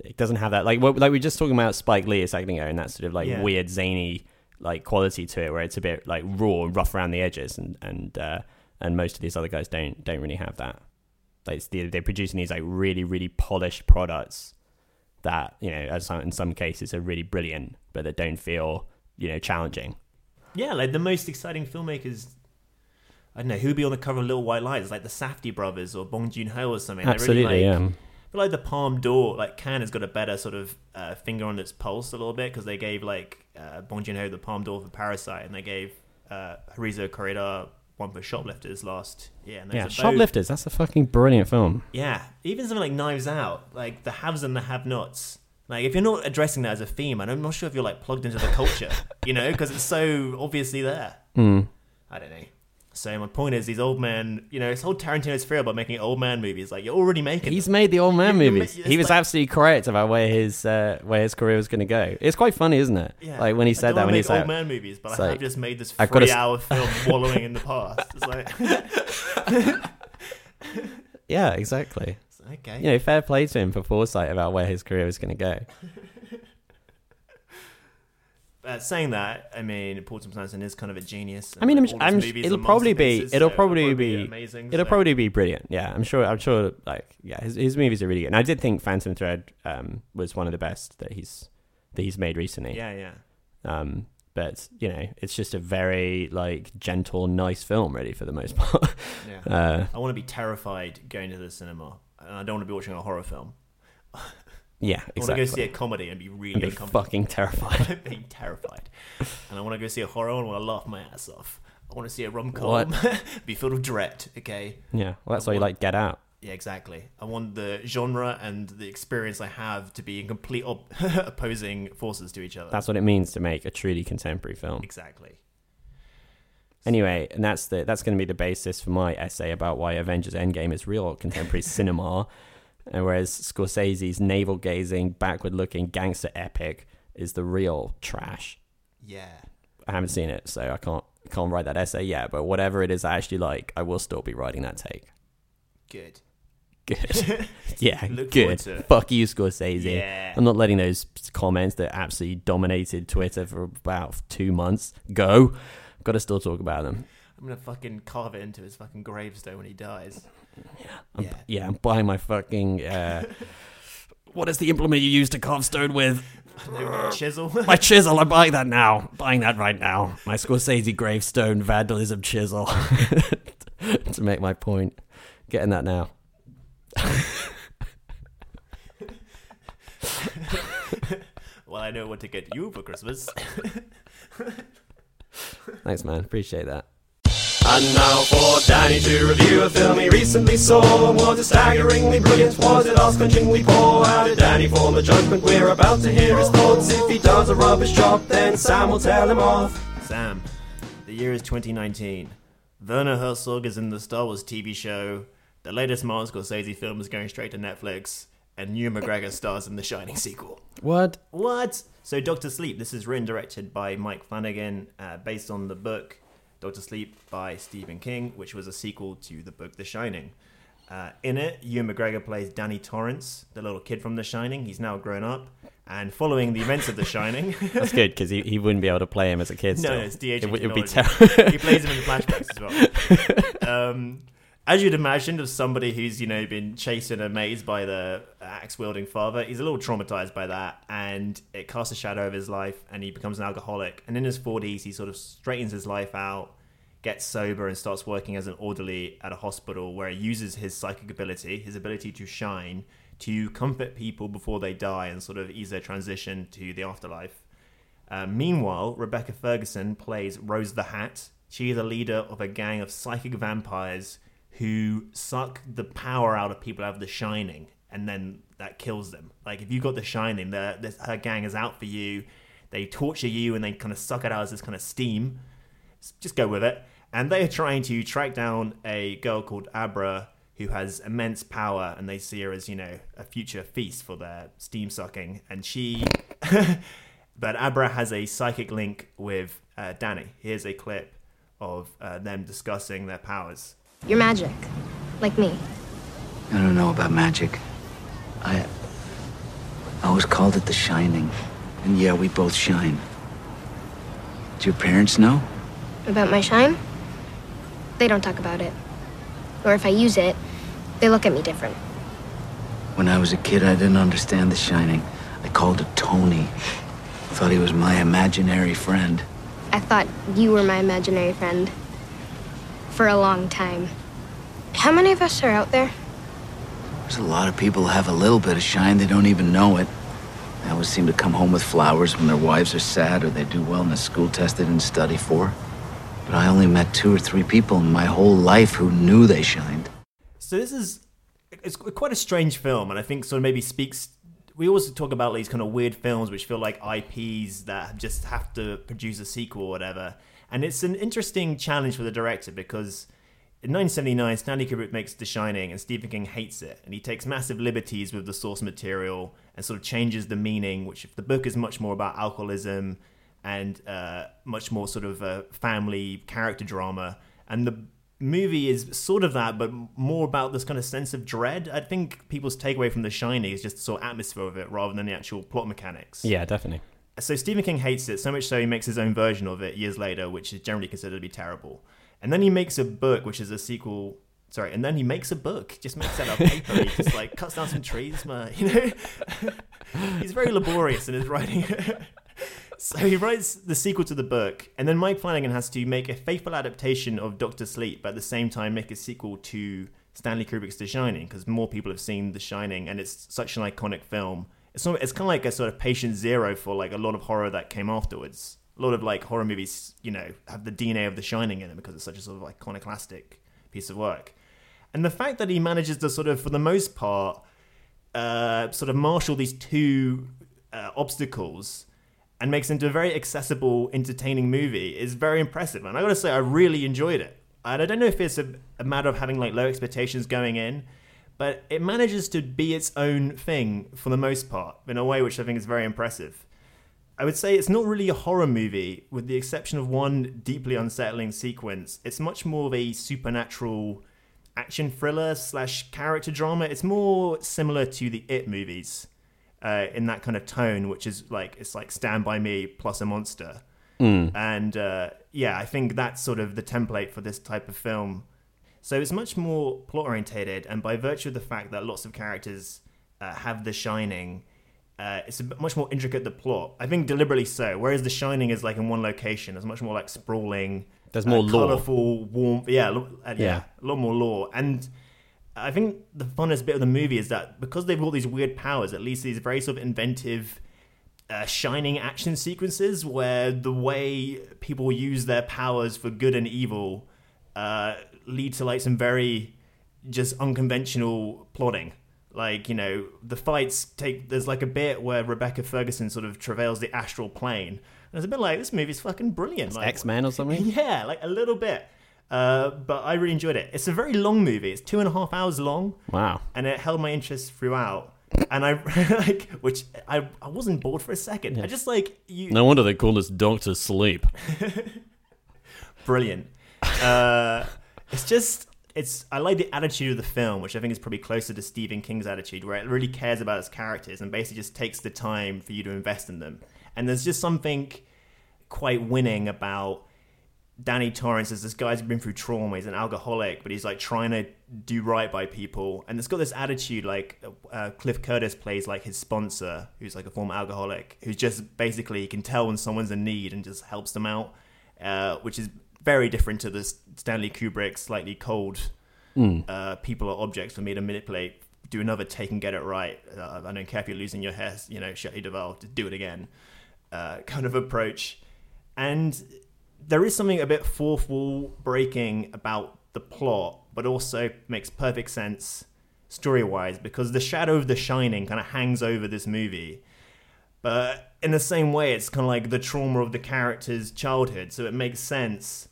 it doesn't have that like what, like we were just talking about Spike Lee a second ago and that sort of like Yeah. weird zany like quality to it where it's a bit like raw and rough around the edges and and uh, and most of these other guys don't don't really have that. Like the, they're producing these like really really polished products that you know as in some cases are really brilliant but that don't feel you know challenging. yeah, like the most exciting filmmakers. I don't know who'd be on the cover of Little White Lies, like the Safdie brothers or Bong Joon Ho or something. Absolutely, really, like, yeah. I feel like the Palme d'Or, like Cannes has got a better sort of uh, finger on its pulse a little bit because they gave like uh, Bong Joon Ho the Palme d'Or for Parasite, and they gave uh, Hirokazu Kore-eda one for Shoplifters last year. And Yeah, Shoplifters. That's a fucking brilliant film. Yeah, even something like Knives Out, like the haves and the have-nots. Like if you're not addressing that as a theme, and I'm not sure if you're like plugged into the culture, [laughs] you know, because it's so obviously there. Mm. I don't know. So my point is, these old man, you know, this whole Tarantino sphere about making old man movies. Like you're already making. He's them. made the old man movies. He was like- absolutely correct about where his uh, where his career was going to go. It's quite funny, isn't it? Yeah. Like when he said that when he said old man movies, but I have like, just made this I've gotta s- three-hour film [laughs] wallowing in the past. It's like, [laughs] yeah, exactly. [laughs] okay, You know, fair play to him for foresight about where his career was going to go. Uh, saying that, I mean, Paul Thomas Anderson is kind of a genius. I mean, I'm, I'm, his movies it'll are probably be, it'll probably be, amazing. it'll so- probably be brilliant. Yeah, I'm sure. I'm sure. Like, yeah, his his movies are really good. And I did think Phantom Thread um, was one of the best that he's that he's made recently. yeah, yeah. Um, but you know, it's just a very like gentle, nice film, really, for the most part. Yeah. [laughs] Uh, I want to be terrified going to the cinema, and I don't want to be watching a horror film. Yeah, exactly. I want to go see a comedy and be really And be uncomfortable. fucking terrified. [laughs] being terrified. And I want to go see a horror and I want to laugh my ass off. I want to see a rom com, [laughs] be filled with dread. Okay. yeah, well, that's why you like Get Out. Yeah, exactly. I want the genre and the experience I have to be in complete op- [laughs] opposing forces to each other. That's what it means to make a truly contemporary film. exactly. Anyway, and that's the that's going to be the basis for my essay about why Avengers Endgame is real contemporary cinema, and whereas Scorsese's navel gazing, backward looking gangster epic is the real trash. Yeah. I haven't seen it, so I can't can't write that essay yet. But whatever it is I actually like, I will still be writing that take. Good. Good. [laughs] yeah, good. Fuck you, Scorsese. Yeah. I'm not letting those comments that absolutely dominated Twitter for about two months go. Got to still talk about them. I'm gonna fucking carve it into his fucking gravestone when he dies. I'm, Yeah. yeah. I'm buying my fucking. Uh, [laughs] what is the implement you use to carve stone with? [laughs] Chisel. [laughs] My chisel. I'm buying that now. Buying that right now. My Scorsese gravestone vandalism chisel. to make my point. Getting that now. well, I know what to get you for Christmas. Thanks, man. Appreciate that. And now for Danny to review a film he recently saw. Was it staggeringly brilliant? Was it ass-clenchingly poor? How did Danny form a judgment? We're about to hear his thoughts. If he does a rubbish job, then Sam will tell him off. Sam, the year is 2019. Werner Herzog is in the Star Wars TV show. The latest Martin Scorsese film is going straight to Netflix, and Ewan McGregor stars in the Shining sequel. What? What? So, Doctor Sleep. This is written directed by Mike Flanagan, uh, based on the book Doctor Sleep by Stephen King, which was a sequel to the book The Shining. Uh, in it, Ewan McGregor plays Danny Torrance, the little kid from The Shining. He's now grown up, and following the events of The Shining, [laughs] That's good because he, he wouldn't be able to play him as a kid. no, Still. no, it's would- it would be terrible. he plays him in the flashbacks as well. [laughs] Um, as you'd imagine, of somebody who's you know been chased and amazed by the axe wielding father, he's a little traumatized by that, and it casts a shadow over his life, and he becomes an alcoholic. And in his forties, he sort of straightens his life out, gets sober, and starts working as an orderly at a hospital where he uses his psychic ability, his ability to shine, to comfort people before they die and sort of ease their transition to the afterlife. Uh, meanwhile, Rebecca Ferguson plays Rose the Hat. She is a leader of a gang of psychic vampires who suck the power out of people out of The Shining, and then that kills them. Like if you got The Shining, the, the, her gang is out for you. They torture you and they kind of suck it out as this kind of steam. Just go with it. And they are trying to track down a girl called Abra who has immense power, and they see her as you know a future feast for their steam sucking. And she [laughs] but Abra has a psychic link with uh, Danny. Here's a clip of uh, them discussing their powers. You're magic. Like me. I don't know about magic. I. I always called it the shining. And yeah, we both shine. Do your parents know? About my shine? They don't talk about it. Or if I use it, they look at me different. When I was a kid, I didn't understand the shining. I called it Tony. Thought he was my imaginary friend. I thought you were my imaginary friend. For a long time. How many of us are out there? There's a lot of people who have a little bit of shine, they don't even know it. They always seem to come home with flowers when their wives are sad or they do well in a school test they didn't study for. But I only met two or three people in my whole life who knew they shined. So this is it's quite a strange film, and I think sort of maybe speaks. We always talk about these kind of weird films which feel like IPs that just have to produce a sequel or whatever. And it's an interesting challenge for the director because in 1979, Stanley Kubrick makes The Shining, and Stephen King hates it, and he takes massive liberties with the source material and sort of changes the meaning. Which, if the book is much more about alcoholism and uh, much more sort of a family character drama, and the movie is sort of that, but more about this kind of sense of dread. I think people's takeaway from The Shining is just the sort of atmosphere of it rather than the actual plot mechanics. Yeah, definitely. So Stephen King hates it so much so he makes his own version of it years later, which is generally considered to be terrible. And then he makes a book, which is a sequel. Sorry, and then he makes a book. Just makes that up paper. He just like [laughs] cuts down some trees, man. [laughs] You know, he's very laborious in his writing. [laughs] so he writes the sequel to the book, and then Mike Flanagan has to make a faithful adaptation of Doctor Sleep, but at the same time make a sequel to Stanley Kubrick's The Shining, because more people have seen The Shining, and it's such an iconic film. It's it's kind of like a sort of patient zero for like a lot of horror that came afterwards. A lot of like horror movies, you know, have the DNA of The Shining in them because it's such a sort of like iconoclastic piece of work. And the fact that he manages to sort of, for the most part, uh, sort of marshal these two uh, obstacles and makes into a very accessible, entertaining movie is very impressive. And I gotta say, I really enjoyed it. And I don't know if it's a, a matter of having like low expectations going in, but it manages to be its own thing for the most part in a way which I think is very impressive. I would say it's not really a horror movie, with the exception of one deeply unsettling sequence. It's much more of a supernatural action thriller slash character drama. It's more similar to the It movies uh, in that kind of tone, which is like it's like Stand by Me plus a monster. Mm. And uh, yeah, I think that's sort of the template for this type of film. So it's much more plot orientated, and by virtue of the fact that lots of characters uh, have The Shining, uh, it's a much more intricate the plot. I think deliberately so. Whereas The Shining is like in one location, it's much more like sprawling. There's more uh, colorful, warm. Yeah, uh, yeah, Yeah. a lot more lore. And I think the funnest bit of the movie is that because they've got these weird powers, at least these very sort of inventive, uh, shining action sequences where the way people use their powers for good and evil uh, lead to like some very just unconventional plotting. Like you know, the fights take. There's like a bit where Rebecca Ferguson sort of travails the astral plane. And it's a bit like this movie's fucking brilliant. Like, X Men or something. [laughs] yeah, like a little bit. Uh, but I really enjoyed it. It's a very long movie. It's two and a half hours long, Wow. and it held my interest throughout. And I [laughs] like, which I I wasn't bored for a second. I just like you. No wonder they call this Doctor Sleep. [laughs] brilliant. Uh, it's just it's I like the attitude of the film, which I think is probably closer to Stephen King's attitude, where it really cares about its characters and basically just takes the time for you to invest in them. And there's just something quite winning about Danny Torrance as this guy's been through trauma. He's an alcoholic, but he's like trying to do right by people, and it's got this attitude like uh, Cliff Curtis plays like his sponsor, who's like a former alcoholic, who's just basically can tell when someone's in need and just helps them out, uh, which is very different to the Stanley Kubrick slightly cold uh, people or objects for me to manipulate. Do another take and get it right. Uh, I don't care if you're losing your hair, you know, Shelley Duvall, just do it again. Uh, [laughs] kind of approach, and there is something a bit fourth wall breaking about the plot, but also makes perfect sense story wise because the shadow of The Shining kind of hangs over this movie. But in the same way, it's kind of like the trauma of the character's childhood, so it makes sense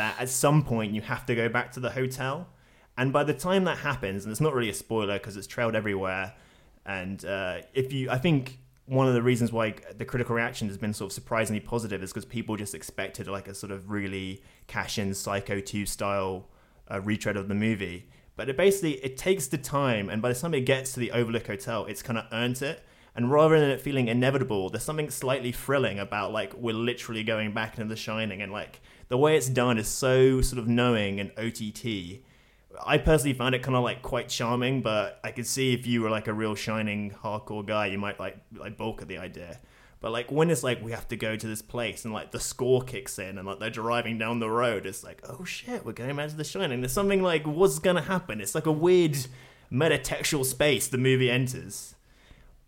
that at some point you have to go back to the hotel. And by the time that happens, and it's not really a spoiler because it's trailed everywhere, and uh, if you, I think one of the reasons why the critical reaction has been sort of surprisingly positive is because people just expected like a sort of really cash-in Psycho 2 style uh, retread of the movie. But it basically it takes the time, and by the time it gets to the Overlook Hotel, it's kind of earned it. And rather than it feeling inevitable, there's something slightly thrilling about like we're literally going back into The Shining, and like the way it's done is so sort of knowing and OTT. I personally found it kind of like quite charming, but I could see if you were like a real Shining hardcore guy, you might like like balk at the idea. But like when it's like we have to go to this place and like the score kicks in and like they're driving down the road, it's like oh shit, we're going back to The Shining. There's something like what's gonna happen? It's like a weird metatextual space the movie enters.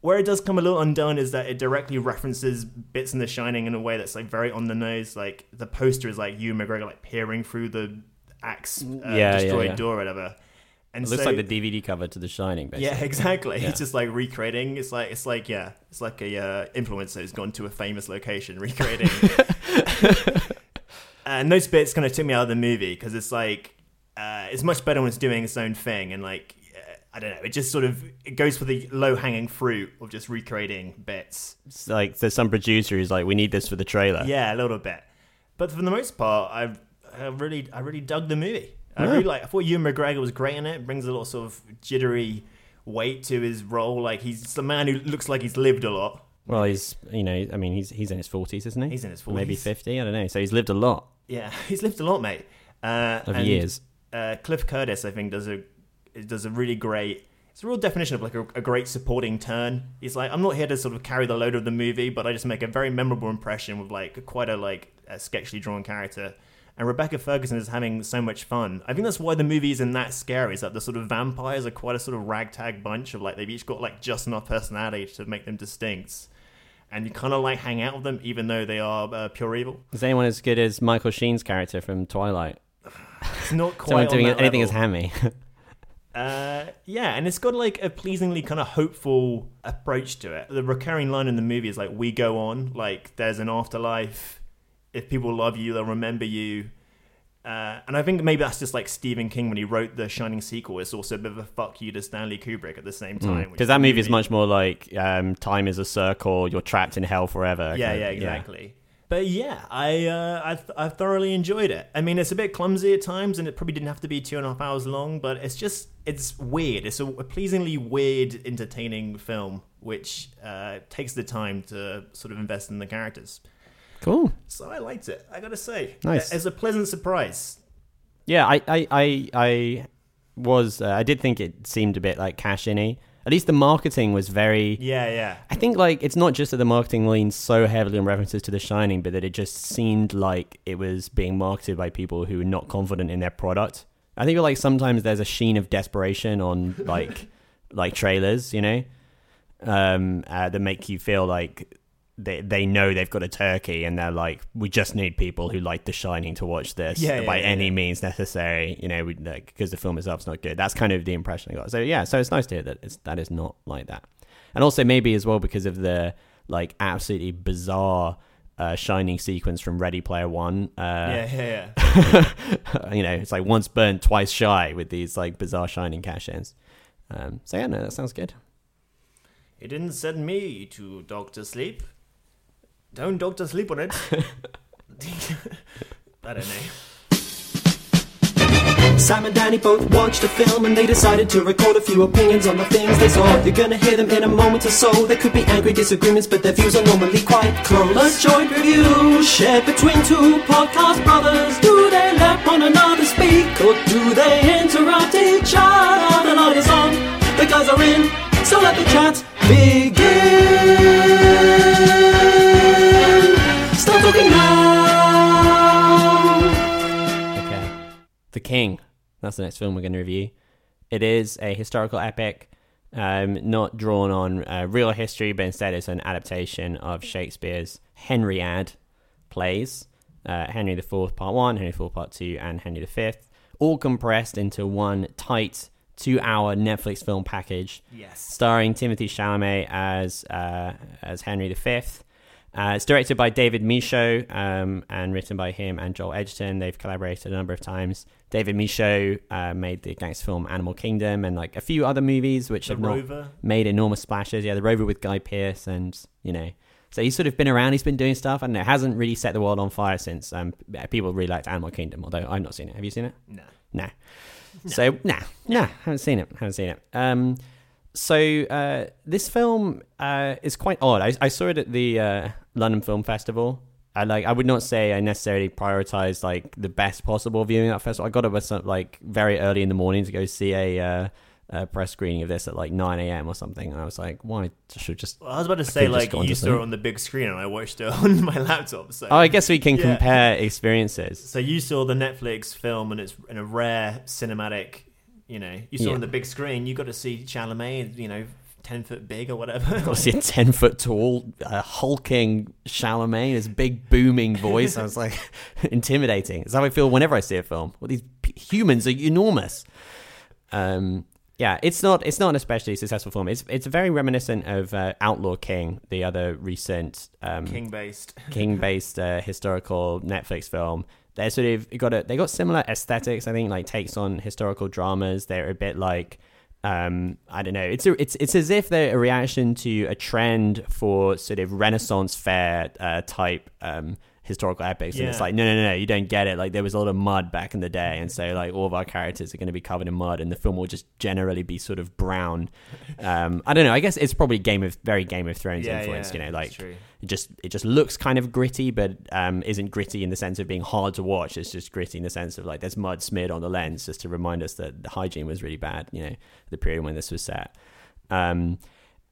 Where it does come a little undone is that it directly references bits in The Shining in a way that's like very on the nose. Like the poster is like Ewan McGregor like peering through the axe uh, Yeah, yeah, destroyed yeah. door or whatever. And It looks so- like the DVD cover to The Shining, basically. yeah, [laughs] exactly. Yeah. It's just like recreating. It's like it's like yeah, it's like a uh, influencer who's gone to a famous location recreating. [laughs] and those bits kind of took me out of the movie because it's like uh, it's much better when it's doing its own thing and like I don't know. It just sort of it goes for the low hanging fruit of just recreating bits. It's like there's some producer who's like, we need this for the trailer. Yeah, a little bit. But for the most part, I I really I really dug the movie. I really like. I thought Ewan McGregor was great in it. Brings a little sort of jittery weight to his role. Like he's the man who looks like he's lived a lot. Well, he's you know, I mean, he's he's in his forties, isn't he? He's in his forties, maybe fifty. I don't know. So he's lived a lot. Yeah, [laughs] he's lived a lot, mate. Uh, Of and, years. Uh, Cliff Curtis, I think, does a does a really great it's a real definition of like a, a great supporting turn. He's like, I'm not here to sort of carry the load of the movie, but I just make a very memorable impression with like quite a like a sketchily drawn character. And Rebecca Ferguson is having so much fun. I think that's why the movie isn't that scary. Is that the sort of vampires are quite a sort of ragtag bunch of like they've each got like just enough personality to make them distinct, and you kind of like hang out with them even though they are uh, pure evil. Is anyone as good as Michael Sheen's character from Twilight? It's not [laughs] quite Someone on doing anything level. as Hammy. [laughs] Uh, yeah, and it's got like a pleasingly kind of hopeful approach to it. The recurring line in the movie is like, "We go on." Like, there's an afterlife. If people love you, they'll remember you. Uh, and I think maybe that's just like Stephen King when he wrote the Shining sequel. It's also a bit of a fuck you to Stanley Kubrick at the same time. Because Mm. that movie is much more like um, time is a circle, you're trapped in hell forever. Yeah, yeah, exactly. But yeah, I uh, I th- I thoroughly enjoyed it. I mean, it's a bit clumsy at times, and it probably didn't have to be two and a half hours long. But it's just it's weird. It's a, a pleasingly weird, entertaining film, which uh, takes the time to sort of invest in the characters. Cool. So I liked it. I gotta say, Nice. It's a pleasant surprise. Yeah, I, I, I, I was. Uh, I did think it seemed a bit like cash in At least the marketing was very. Yeah, yeah. I think like it's not just that the marketing leans so heavily on references to The Shining, but that it just seemed like it was being marketed by people who were not confident in their product. I think like sometimes there's a sheen of desperation on like [laughs] like trailers, you know, um, uh, that make you feel like they they know they've got a turkey and they're like, we just need people who like The Shining to watch this Yeah, yeah, by yeah, any yeah. means necessary, you know, because like, 'cause the film itself's not good. That's kind of the impression I got. So yeah, so it's nice to hear that it's that is not like that, and also maybe as well because of the like absolutely bizarre. Uh, shining sequence from Ready Player One. Uh, yeah, yeah, yeah. [laughs] you know, it's like once burned, twice shy with these like bizarre shining cash-ins. Um, so yeah, no, that sounds good. He didn't send me to Doctor Sleep. Don't Doctor Sleep on it. I don't know. Sam and Danny both watched a film and they decided to record a few opinions on the things they saw. You're gonna hear them in a moment or so. There could be angry disagreements, but their views are normally quite close. A joint review shared between two podcast brothers. Do they let one another speak or do they interrupt each other? The light is on, the guys are in, so let the chat begin. Start talking now. Okay. The King. That's the next film we're going to review. It is a historical epic, um, not drawn on uh, real history, but instead it's an adaptation of Shakespeare's Henriade plays. Uh, Henry IV Part 1, Henry IV Part 2, and Henry V, all compressed into one tight two hour Netflix film package. Yes. Starring Timothée Chalamet as, uh, as Henry V. Uh, it's directed by David Michôd um, and written by him and Joel Edgerton. They've collaborated a number of times. David Michôd uh, made the gangster film Animal Kingdom and like a few other movies which The have Rover. not made enormous splashes. Yeah, The Rover with Guy Pearce and, you know. So he's sort of been around, he's been doing stuff, and it hasn't really set the world on fire since. Um, people really liked Animal Kingdom, although I've not seen it. Have you seen it? No. No. [laughs] So, nah, nah, haven't seen it. Haven't seen it. Um, so uh, this film uh, is quite odd. I, I saw it at the uh, London Film Festival. I like. I would not say I necessarily prioritized like the best possible viewing at that festival. I got up at some, like very early in the morning to go see a, uh, a press screening of this at like nine a.m. or something, and I was like, "Why should just?" Well, I was about to I say like you saw it on the big screen and I watched it [laughs] on my laptop. So Oh, I guess we can Yeah. compare experiences. So you saw the Netflix film and it's in a rare cinematic, you know, you saw Yeah. on the big screen. You got to see Chalamet, you know, ten foot big or whatever. Obviously, a ten foot tall, uh, hulking Chalamet, his big booming voice. I was like [laughs] intimidating. It's how I feel whenever I see a film. Well, these p- humans are enormous. Um, yeah, it's not. It's not an especially successful film. It's it's very reminiscent of uh, Outlaw King, the other recent um, King based. King based uh, historical Netflix film. They're sort of got a they got similar aesthetics. I think like takes on historical dramas. They're a bit like um, I don't know. It's a, it's it's as if they're a reaction to a trend for sort of Renaissance fair uh, type um, historical epics, and it's like, no, no, no, no, you don't get it. Like there was a lot of mud back in the day, and so like all of our characters are going to be covered in mud, and the film will just generally be sort of brown. Um, I don't know. I guess it's probably Game of very Game of Thrones Yeah, influence. yeah, you know, like true. it just it just looks kind of gritty, but um, isn't gritty in the sense of being hard to watch. It's just gritty in the sense of like there's mud smeared on the lens, just to remind us that the hygiene was really bad. You know, the period when this was set. Um,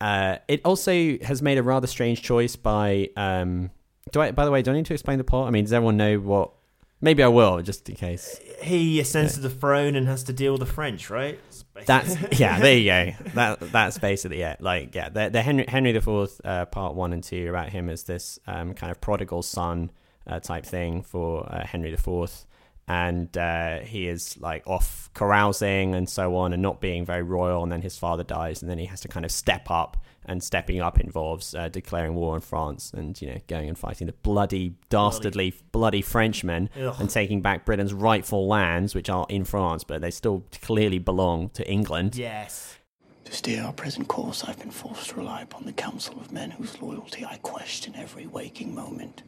uh, it also has made a rather strange choice by. Um, do I? By the way, do I need to explain the plot? I mean, does everyone know what? Maybe I will, just in case. He ascends to the throne and has to deal with the French, right? That's [laughs] yeah. There you go. That that's basically it. Like yeah, the, the Henry Henry the Fourth uh, part one and two about him as this um, kind of prodigal son uh, type thing for uh, Henry the Fourth, and uh, he is like off carousing and so on, and not being very royal. And then his father dies, and then he has to kind of step up. And stepping up involves uh, declaring war on France, and you know going and fighting the bloody, dastardly, bloody Frenchmen, Ugh. and taking back Britain's rightful lands, which are in France, but they still clearly belong to England. Yes. To steer our present course, I've been forced to rely upon the counsel of men whose loyalty I question every waking moment.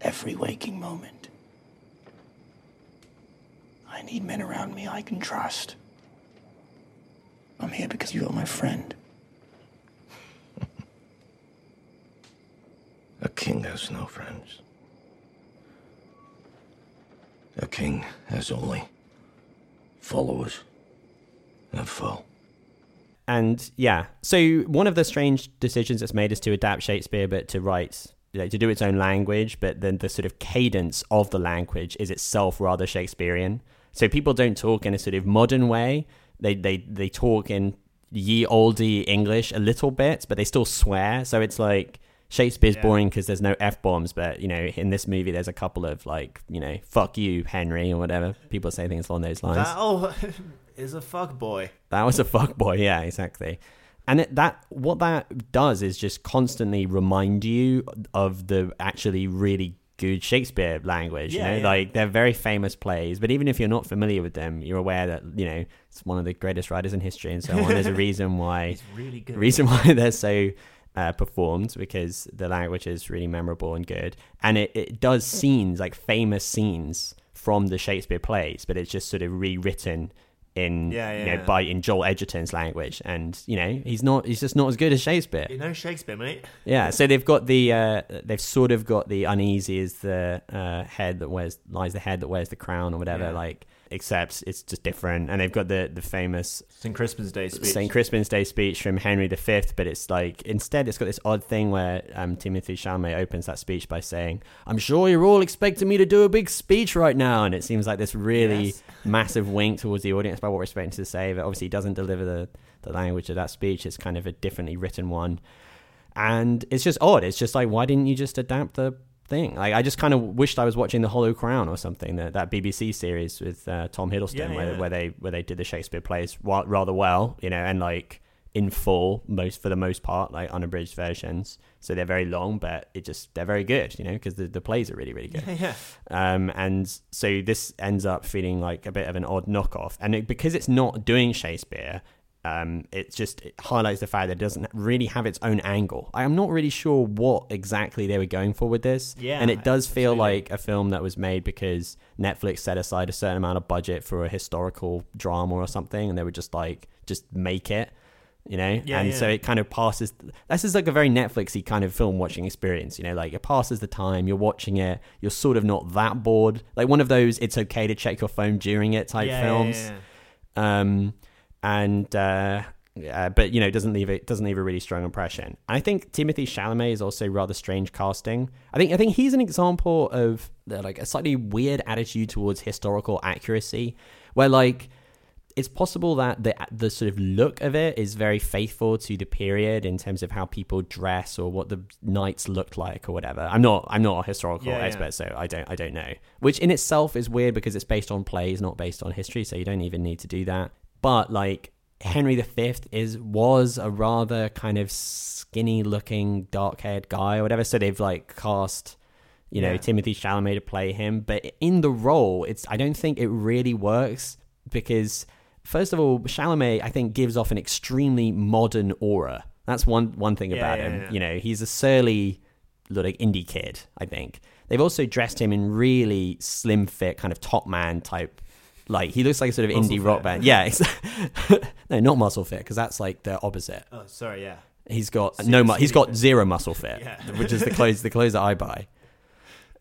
Every waking moment. I need men around me I can trust. I'm here because you are my friend. [laughs] A king has no friends. A king has only followers and foe. And yeah, so one of the strange decisions it's made is to adapt Shakespeare, but to write, like, to do its own language. But then the sort of cadence of the language is itself rather Shakespearean. So people don't talk in a sort of modern way. They they they talk in ye olde English a little bit, but they still swear. So it's like Shakespeare's Yeah. boring because there's no f bombs. But you know, in this movie, there's a couple of like you know, fuck you, Henry, or whatever. People say things along those lines. That oh, [laughs] is a fuck boy. That was a fuck boy, yeah, exactly. And it, that what that does is just constantly remind you of the actually really good Shakespeare language. Yeah, you know, yeah. like they're very famous plays, but even if you're not familiar with them, you're aware that you know it's one of the greatest writers in history and so on. There's a [laughs] reason why really good. reason [laughs] why they're so uh, performed because the language is really memorable and good, and it, it does scenes like famous scenes from the Shakespeare plays, but it's just sort of rewritten in Yeah, you yeah. know by in Joel Edgerton's language, and you know he's not he's just not as good as Shakespeare. You know Shakespeare, mate. Yeah, so they've got the uh, they've sort of got the uneasy is the uh, head that wears lies the head that wears the crown or whatever like except it's just different and they've got the the famous St. Crispin's Day speech. St. Crispin's Day speech from Henry V, but it's like instead it's got this odd thing where um, Timothée Chalamet opens that speech by saying, "I'm sure you're all expecting me to do a big speech right now," and it seems like this really Yes. [laughs] massive wink towards the audience by what we're expecting to say, but obviously he doesn't deliver the the language of that speech. It's kind of a differently written one, and it's just odd. It's just like, why didn't you just adapt the thing? Like, I just kind of wished I was watching the Hollow Crown or something, that that BBC series with uh, Tom Hiddleston, Yeah, where, yeah. where they where they did the Shakespeare plays rather well, you know, and like in full most for the most part, like unabridged versions. So they're very long, but it just they're very good, you know, because the, the plays are really really good. [laughs] Yeah, yeah. Um, and so this ends up feeling like a bit of an odd knockoff, and it, because it's not doing Shakespeare, um, it just it highlights the fact that it doesn't really have its own angle. I am not really sure what exactly they were going for with this, Yeah, and it does feel absolutely. like a film that was made because Netflix set aside a certain amount of budget for a historical drama or something, and they were just like, just make it. You know, Yeah, and yeah. so it kind of passes. This is like a very Netflixy kind of film watching experience. You know, like it passes the time. You're watching it. You're sort of not that bored. Like one of those, it's okay to check your phone during it type Yeah, films. Um, and uh, uh, but you know, doesn't leave it doesn't leave a really strong impression. I think Timothée Chalamet is also rather strange casting. I think I think he's an example of uh, like a slightly weird attitude towards historical accuracy, where like it's possible that the the sort of look of it is very faithful to the period in terms of how people dress or what the knights looked like or whatever. I'm not I'm not a historical Yeah, yeah. expert, so I don't I don't know. Which in itself is weird because it's based on plays, not based on history, so you don't even need to do that. But like Henry V is was a rather kind of skinny looking, dark haired guy or whatever. So they've like cast you know Yeah. Timothée Chalamet to play him, but in the role, it's I don't think it really works because first of all, Chalamet I think gives off an extremely modern aura. That's one one thing Yeah, about yeah, him. You know, he's a surly like indie kid. I think they've also dressed him in really slim fit, kind of top man type. Like he looks like a sort of Muscle indie fit. rock band. Yeah, [laughs] no, not muscle fit because that's like the opposite. Oh, sorry, yeah. He's got no, mu- he's got zero muscle fit, Yeah. which is the clothes the clothes that I buy.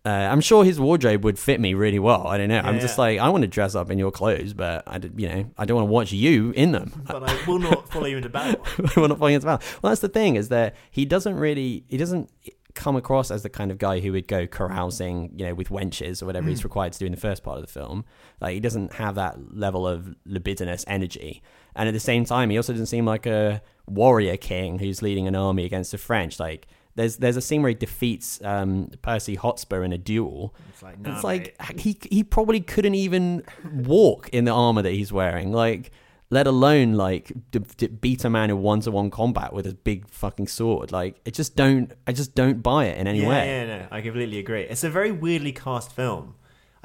Uh, I'm sure his wardrobe would fit me really well. I don't know. I'm Yeah, just yeah. like I want to dress up in your clothes, but I, did- you know, I don't want to watch you in them. [laughs] But I will not follow you into battle. [laughs] We're not falling into battle. Well, that's the thing is that he doesn't really he doesn't come across as the kind of guy who would go carousing, you know, with wenches or whatever he's Mm. required to do in the first part of the film. Like he doesn't have that level of libidinous energy, and at the same time, he also doesn't seem like a warrior king who's leading an army against the French. Like. There's there's a scene where he defeats um, Percy Hotspur in a duel. It's like, It's like he he probably couldn't even walk in the armor that he's wearing. Like, let alone like d- d- beat a man in one to one combat with a big fucking sword. Like, it just don't. I just don't buy it in any yeah, way. Yeah, no, I completely agree. It's a very weirdly cast film.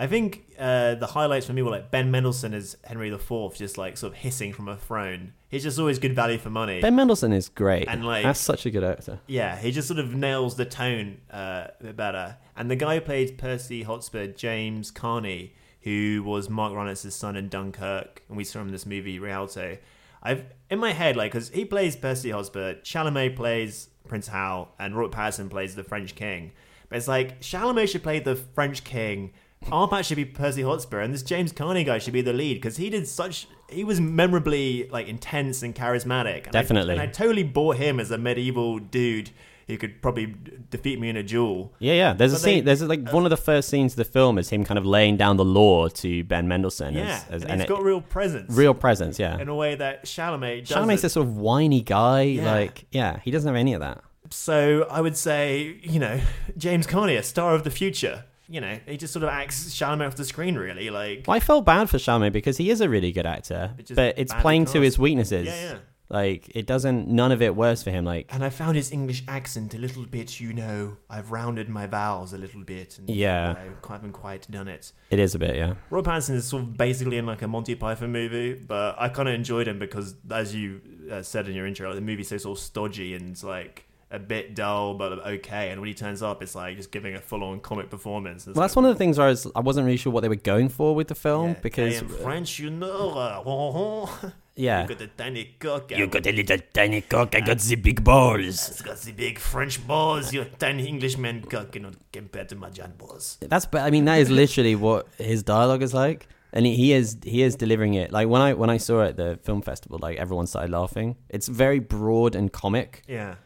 I think uh, the highlights for me were like Ben Mendelsohn as Henry IV, just like sort of hissing from a throne. He's just always good value for money. Ben Mendelsohn is great. And, like- that's such a good actor. Yeah, he just sort of nails the tone uh, a bit better. And the guy who played Percy Hotspur, James Carney, who was Mark Ronnett's son in Dunkirk, and we saw him in this movie Rialto. I've in my head like because he plays Percy Hotspur, Chalamet plays Prince Hal, and Robert Pattinson plays the French King. But it's like Chalamet should play the French King. Arpat should be Percy Hotspur, and this James Carney guy should be the lead because he did such. He was memorably like intense and charismatic. And I- Definitely. and I totally bought him as a medieval dude who could probably defeat me in a duel. Yeah, yeah. There's a they- scene. There's like one of the first scenes of the film is him kind of laying down the law to Ben Mendelsohn. Yeah, as, as, and he's it- got real presence. real presence. Yeah. in a way that Chalamet does. Chalamet's this sort of whiny guy. Yeah. Like, yeah, he doesn't have any of that. So I would say, you know, [laughs] James Carney, a star of the future. You know, he just sort of acts Chalamet off the screen, really. Like, Well, I felt bad for Chalamet because he is a really good actor, just but it's playing to his weaknesses. Yeah, yeah. Like it doesn't. None of it works for him. Like and I found his English accent a little bit, you know, I've rounded my vowels a little bit. And, Yeah. I haven't quite done it. it is a bit. Yeah. Rob Pattinson is sort of basically in like a Monty Python movie, but I kind of enjoyed him because, as you uh, said in your intro, like, the movie's so sort of stodgy and like a bit dull but okay. And when he turns up, it's like just giving a full-on comic performance. It's Well, that's one of the things where I, was, I wasn't really sure what they were going for with the film like, because am French, you know. [laughs] [laughs] Yeah. you got the tiny cock. You got a little tiny cock. I got the big balls. It's got the big French balls. Your tiny Englishman cock cannot compare to my John balls. That's. I mean, that is literally what his dialogue is like, and he, he is he is delivering it. Like when I when I saw it at the film festival, like everyone started laughing. It's very broad and comic. Yeah.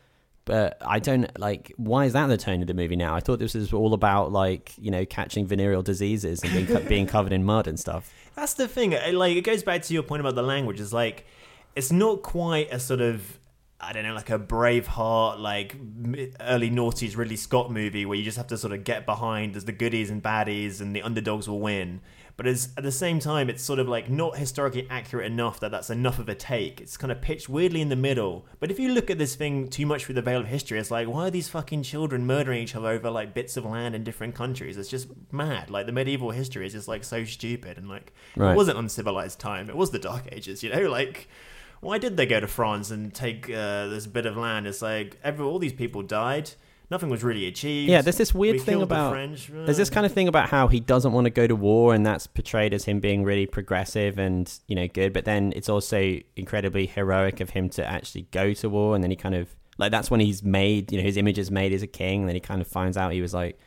But I don't like. Why is that the tone of the movie now? I thought this was all about like you know catching venereal diseases and being, being covered in mud and stuff. That's the thing. It, like, it goes back to your point about the language. It's like, it's not quite a sort of, I don't know, like a Braveheart, like early noughties Ridley Scott movie where you just have to sort of get behind as the goodies and baddies and the underdogs will win. But it's, at the same time, it's sort of like not historically accurate enough that that's enough of a take. It's kind of pitched weirdly in the middle. But if you look at this thing too much through the veil of history, it's like, why are these fucking children murdering each other over like bits of land in different countries? It's just mad. Like the medieval history is just like so stupid and like Right. it wasn't uncivilized time. It was the Dark Ages, you know. Like, why did they go to France and take uh, this bit of land? It's like every all these people died. Nothing was really achieved. Yeah, there's this weird We thing killed the about French. there's this kind of thing about how he doesn't want to go to war, and that's portrayed as him being really progressive and you know good. But then it's also incredibly heroic of him to actually go to war, and then he kind of like that's when he's made you know his image is made as a king, and then he kind of finds out he was like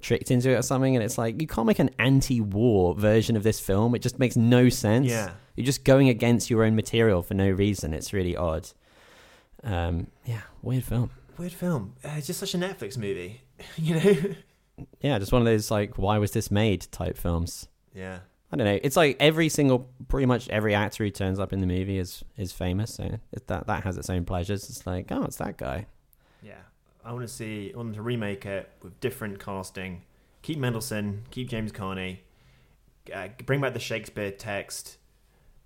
tricked into it or something, and it's like you can't make an anti-war version of this film. It just makes no sense. Yeah. you're just going against your own material for no reason. It's really odd. Um, yeah, weird film. Weird film. Uh, it's just such a Netflix movie, [laughs] you know. yeah, just one of those like, why was this made type films. Yeah. I don't know. It's like every single, pretty much every actor who turns up in the movie is is famous. So it, that that has its own pleasures. It's like, oh, it's that guy. Yeah, I want to see. I want them to remake it with different casting. Keep Mendelsohn. Keep James Carney. Uh, bring back the Shakespeare text.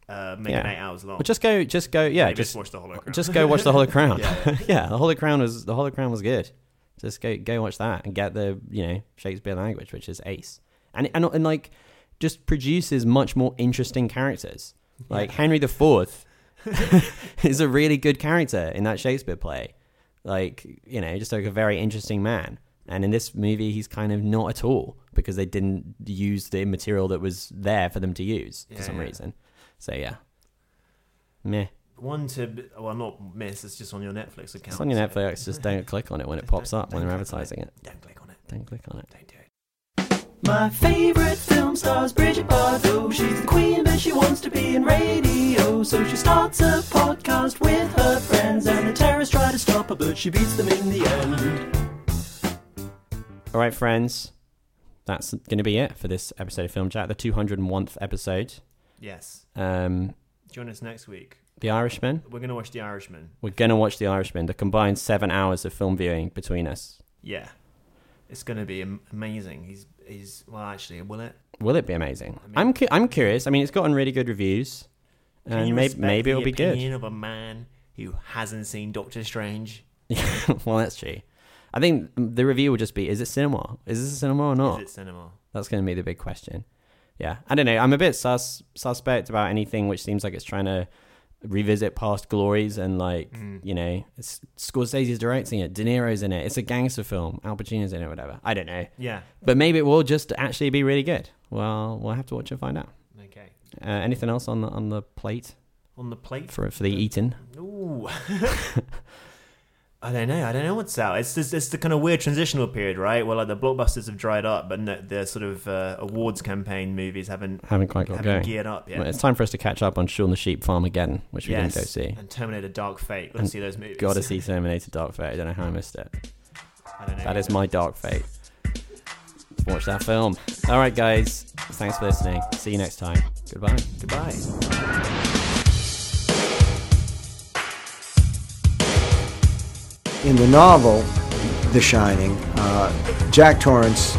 Uh, make it eight hours long. Well, just go, just go. Yeah, Maybe just watch the Hollow Crown. Just go watch the Hollow Crown. [laughs] Yeah, yeah, [laughs] yeah. the Hollow Crown was the Hollow Crown was good. Just go go watch that and get the you know Shakespeare language, which is ace, and and and like just produces much more interesting characters. Like Henry the Fourth [laughs] is a really good character in that Shakespeare play. Like you know, just like a very interesting man. And in this movie, he's kind of not at all because they didn't use the material that was there for them to use for some yeah. reason. So yeah, meh. One to well, not miss. It's just on your Netflix account. It's on your so- Netflix. Just don't click on it when it pops up when don't they're click on it. advertising it. Don't click on it. Don't click on it. Don't do it. My favorite film stars Brigitte Bardot. She's the queen, but she wants to be in radio. So she starts a podcast with her friends, and the terrorists try to stop her, but she beats them in the end. All right, friends. That's going to be it for this episode of Film Chat, the 201th episode. Yes. Um, Join us next week. the Irishman. We're gonna watch The Irishman. We're going to watch The Irishman, the combined seven hours of film viewing between us. Yeah, it's gonna be am- amazing. He's he's well, actually, will it? Will it be amazing? I'm cu- I'm curious. I mean, it's gotten really good reviews, and maybe maybe it'll be good. opinion of a man who hasn't seen Doctor Strange. [laughs] well, that's true. I think the review will just be: Is it cinema? Is this a cinema or not? Is it cinema? That's going to be the big question. Yeah, I don't know. I'm a bit sus suspect about anything which seems like it's trying to revisit past glories and like Mm. you know, it's, Scorsese's directing it, De Niro's in it. It's a gangster film. Al Pacino's in it, whatever. I don't know. Yeah. but maybe it will just actually be really good. Well, we'll have to watch and find out. Okay. Uh, anything else on the on the plate On the plate. for for the eating? Ooh. [laughs] I don't know. I don't know what's out. It's just, it's the kind of weird transitional period, right? Where like the blockbusters have dried up, but no, the sort of uh, awards campaign movies haven't Haven't quite got haven't going. geared up yet. Well, it's time for us to catch up on Shaun the Sheep Farmageddon, which we yes. didn't go see. And Terminator: Dark Fate. Let's And see those movies. Gotta [laughs] see Terminator Dark Fate. I don't know how I missed it. I don't know. That is my dark fate. Watch that film. All right, guys. Thanks for listening. See you next time. Goodbye. Goodbye. In the novel, The Shining, uh, Jack Torrance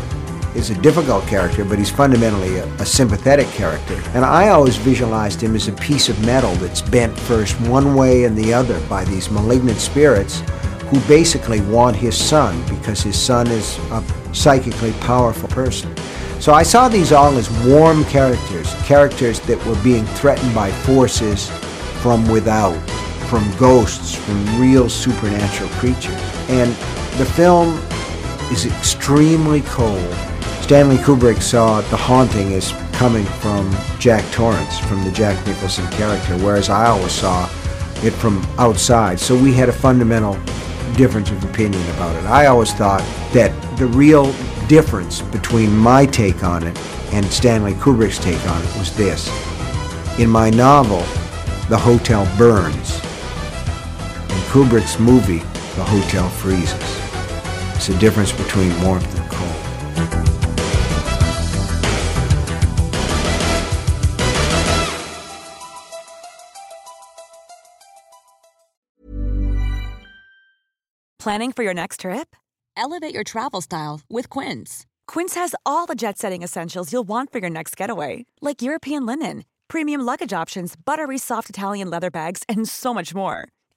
is a difficult character, but he's fundamentally a, a sympathetic character. And I always visualized him as a piece of metal that's bent first one way and the other by these malignant spirits who basically want his son because his son is a psychically powerful person. So I saw these all as warm characters, characters that were being threatened by forces from without, from ghosts, from real supernatural creatures. And the film is extremely cold. Stanley Kubrick saw The Haunting as coming from Jack Torrance, from the Jack Nicholson character, whereas I always saw it from outside. So we had a fundamental difference of opinion about it. I always thought that the real difference between my take on it and Stanley Kubrick's take on it was this. In my novel, the hotel burns. In Kubrick's movie, the hotel freezes. It's a difference between warmth and cold. Planning for your next trip? Elevate your travel style with Quince. Quince has all the jet setting essentials you'll want for your next getaway, like European linen, premium luggage options, buttery soft Italian leather bags, and so much more.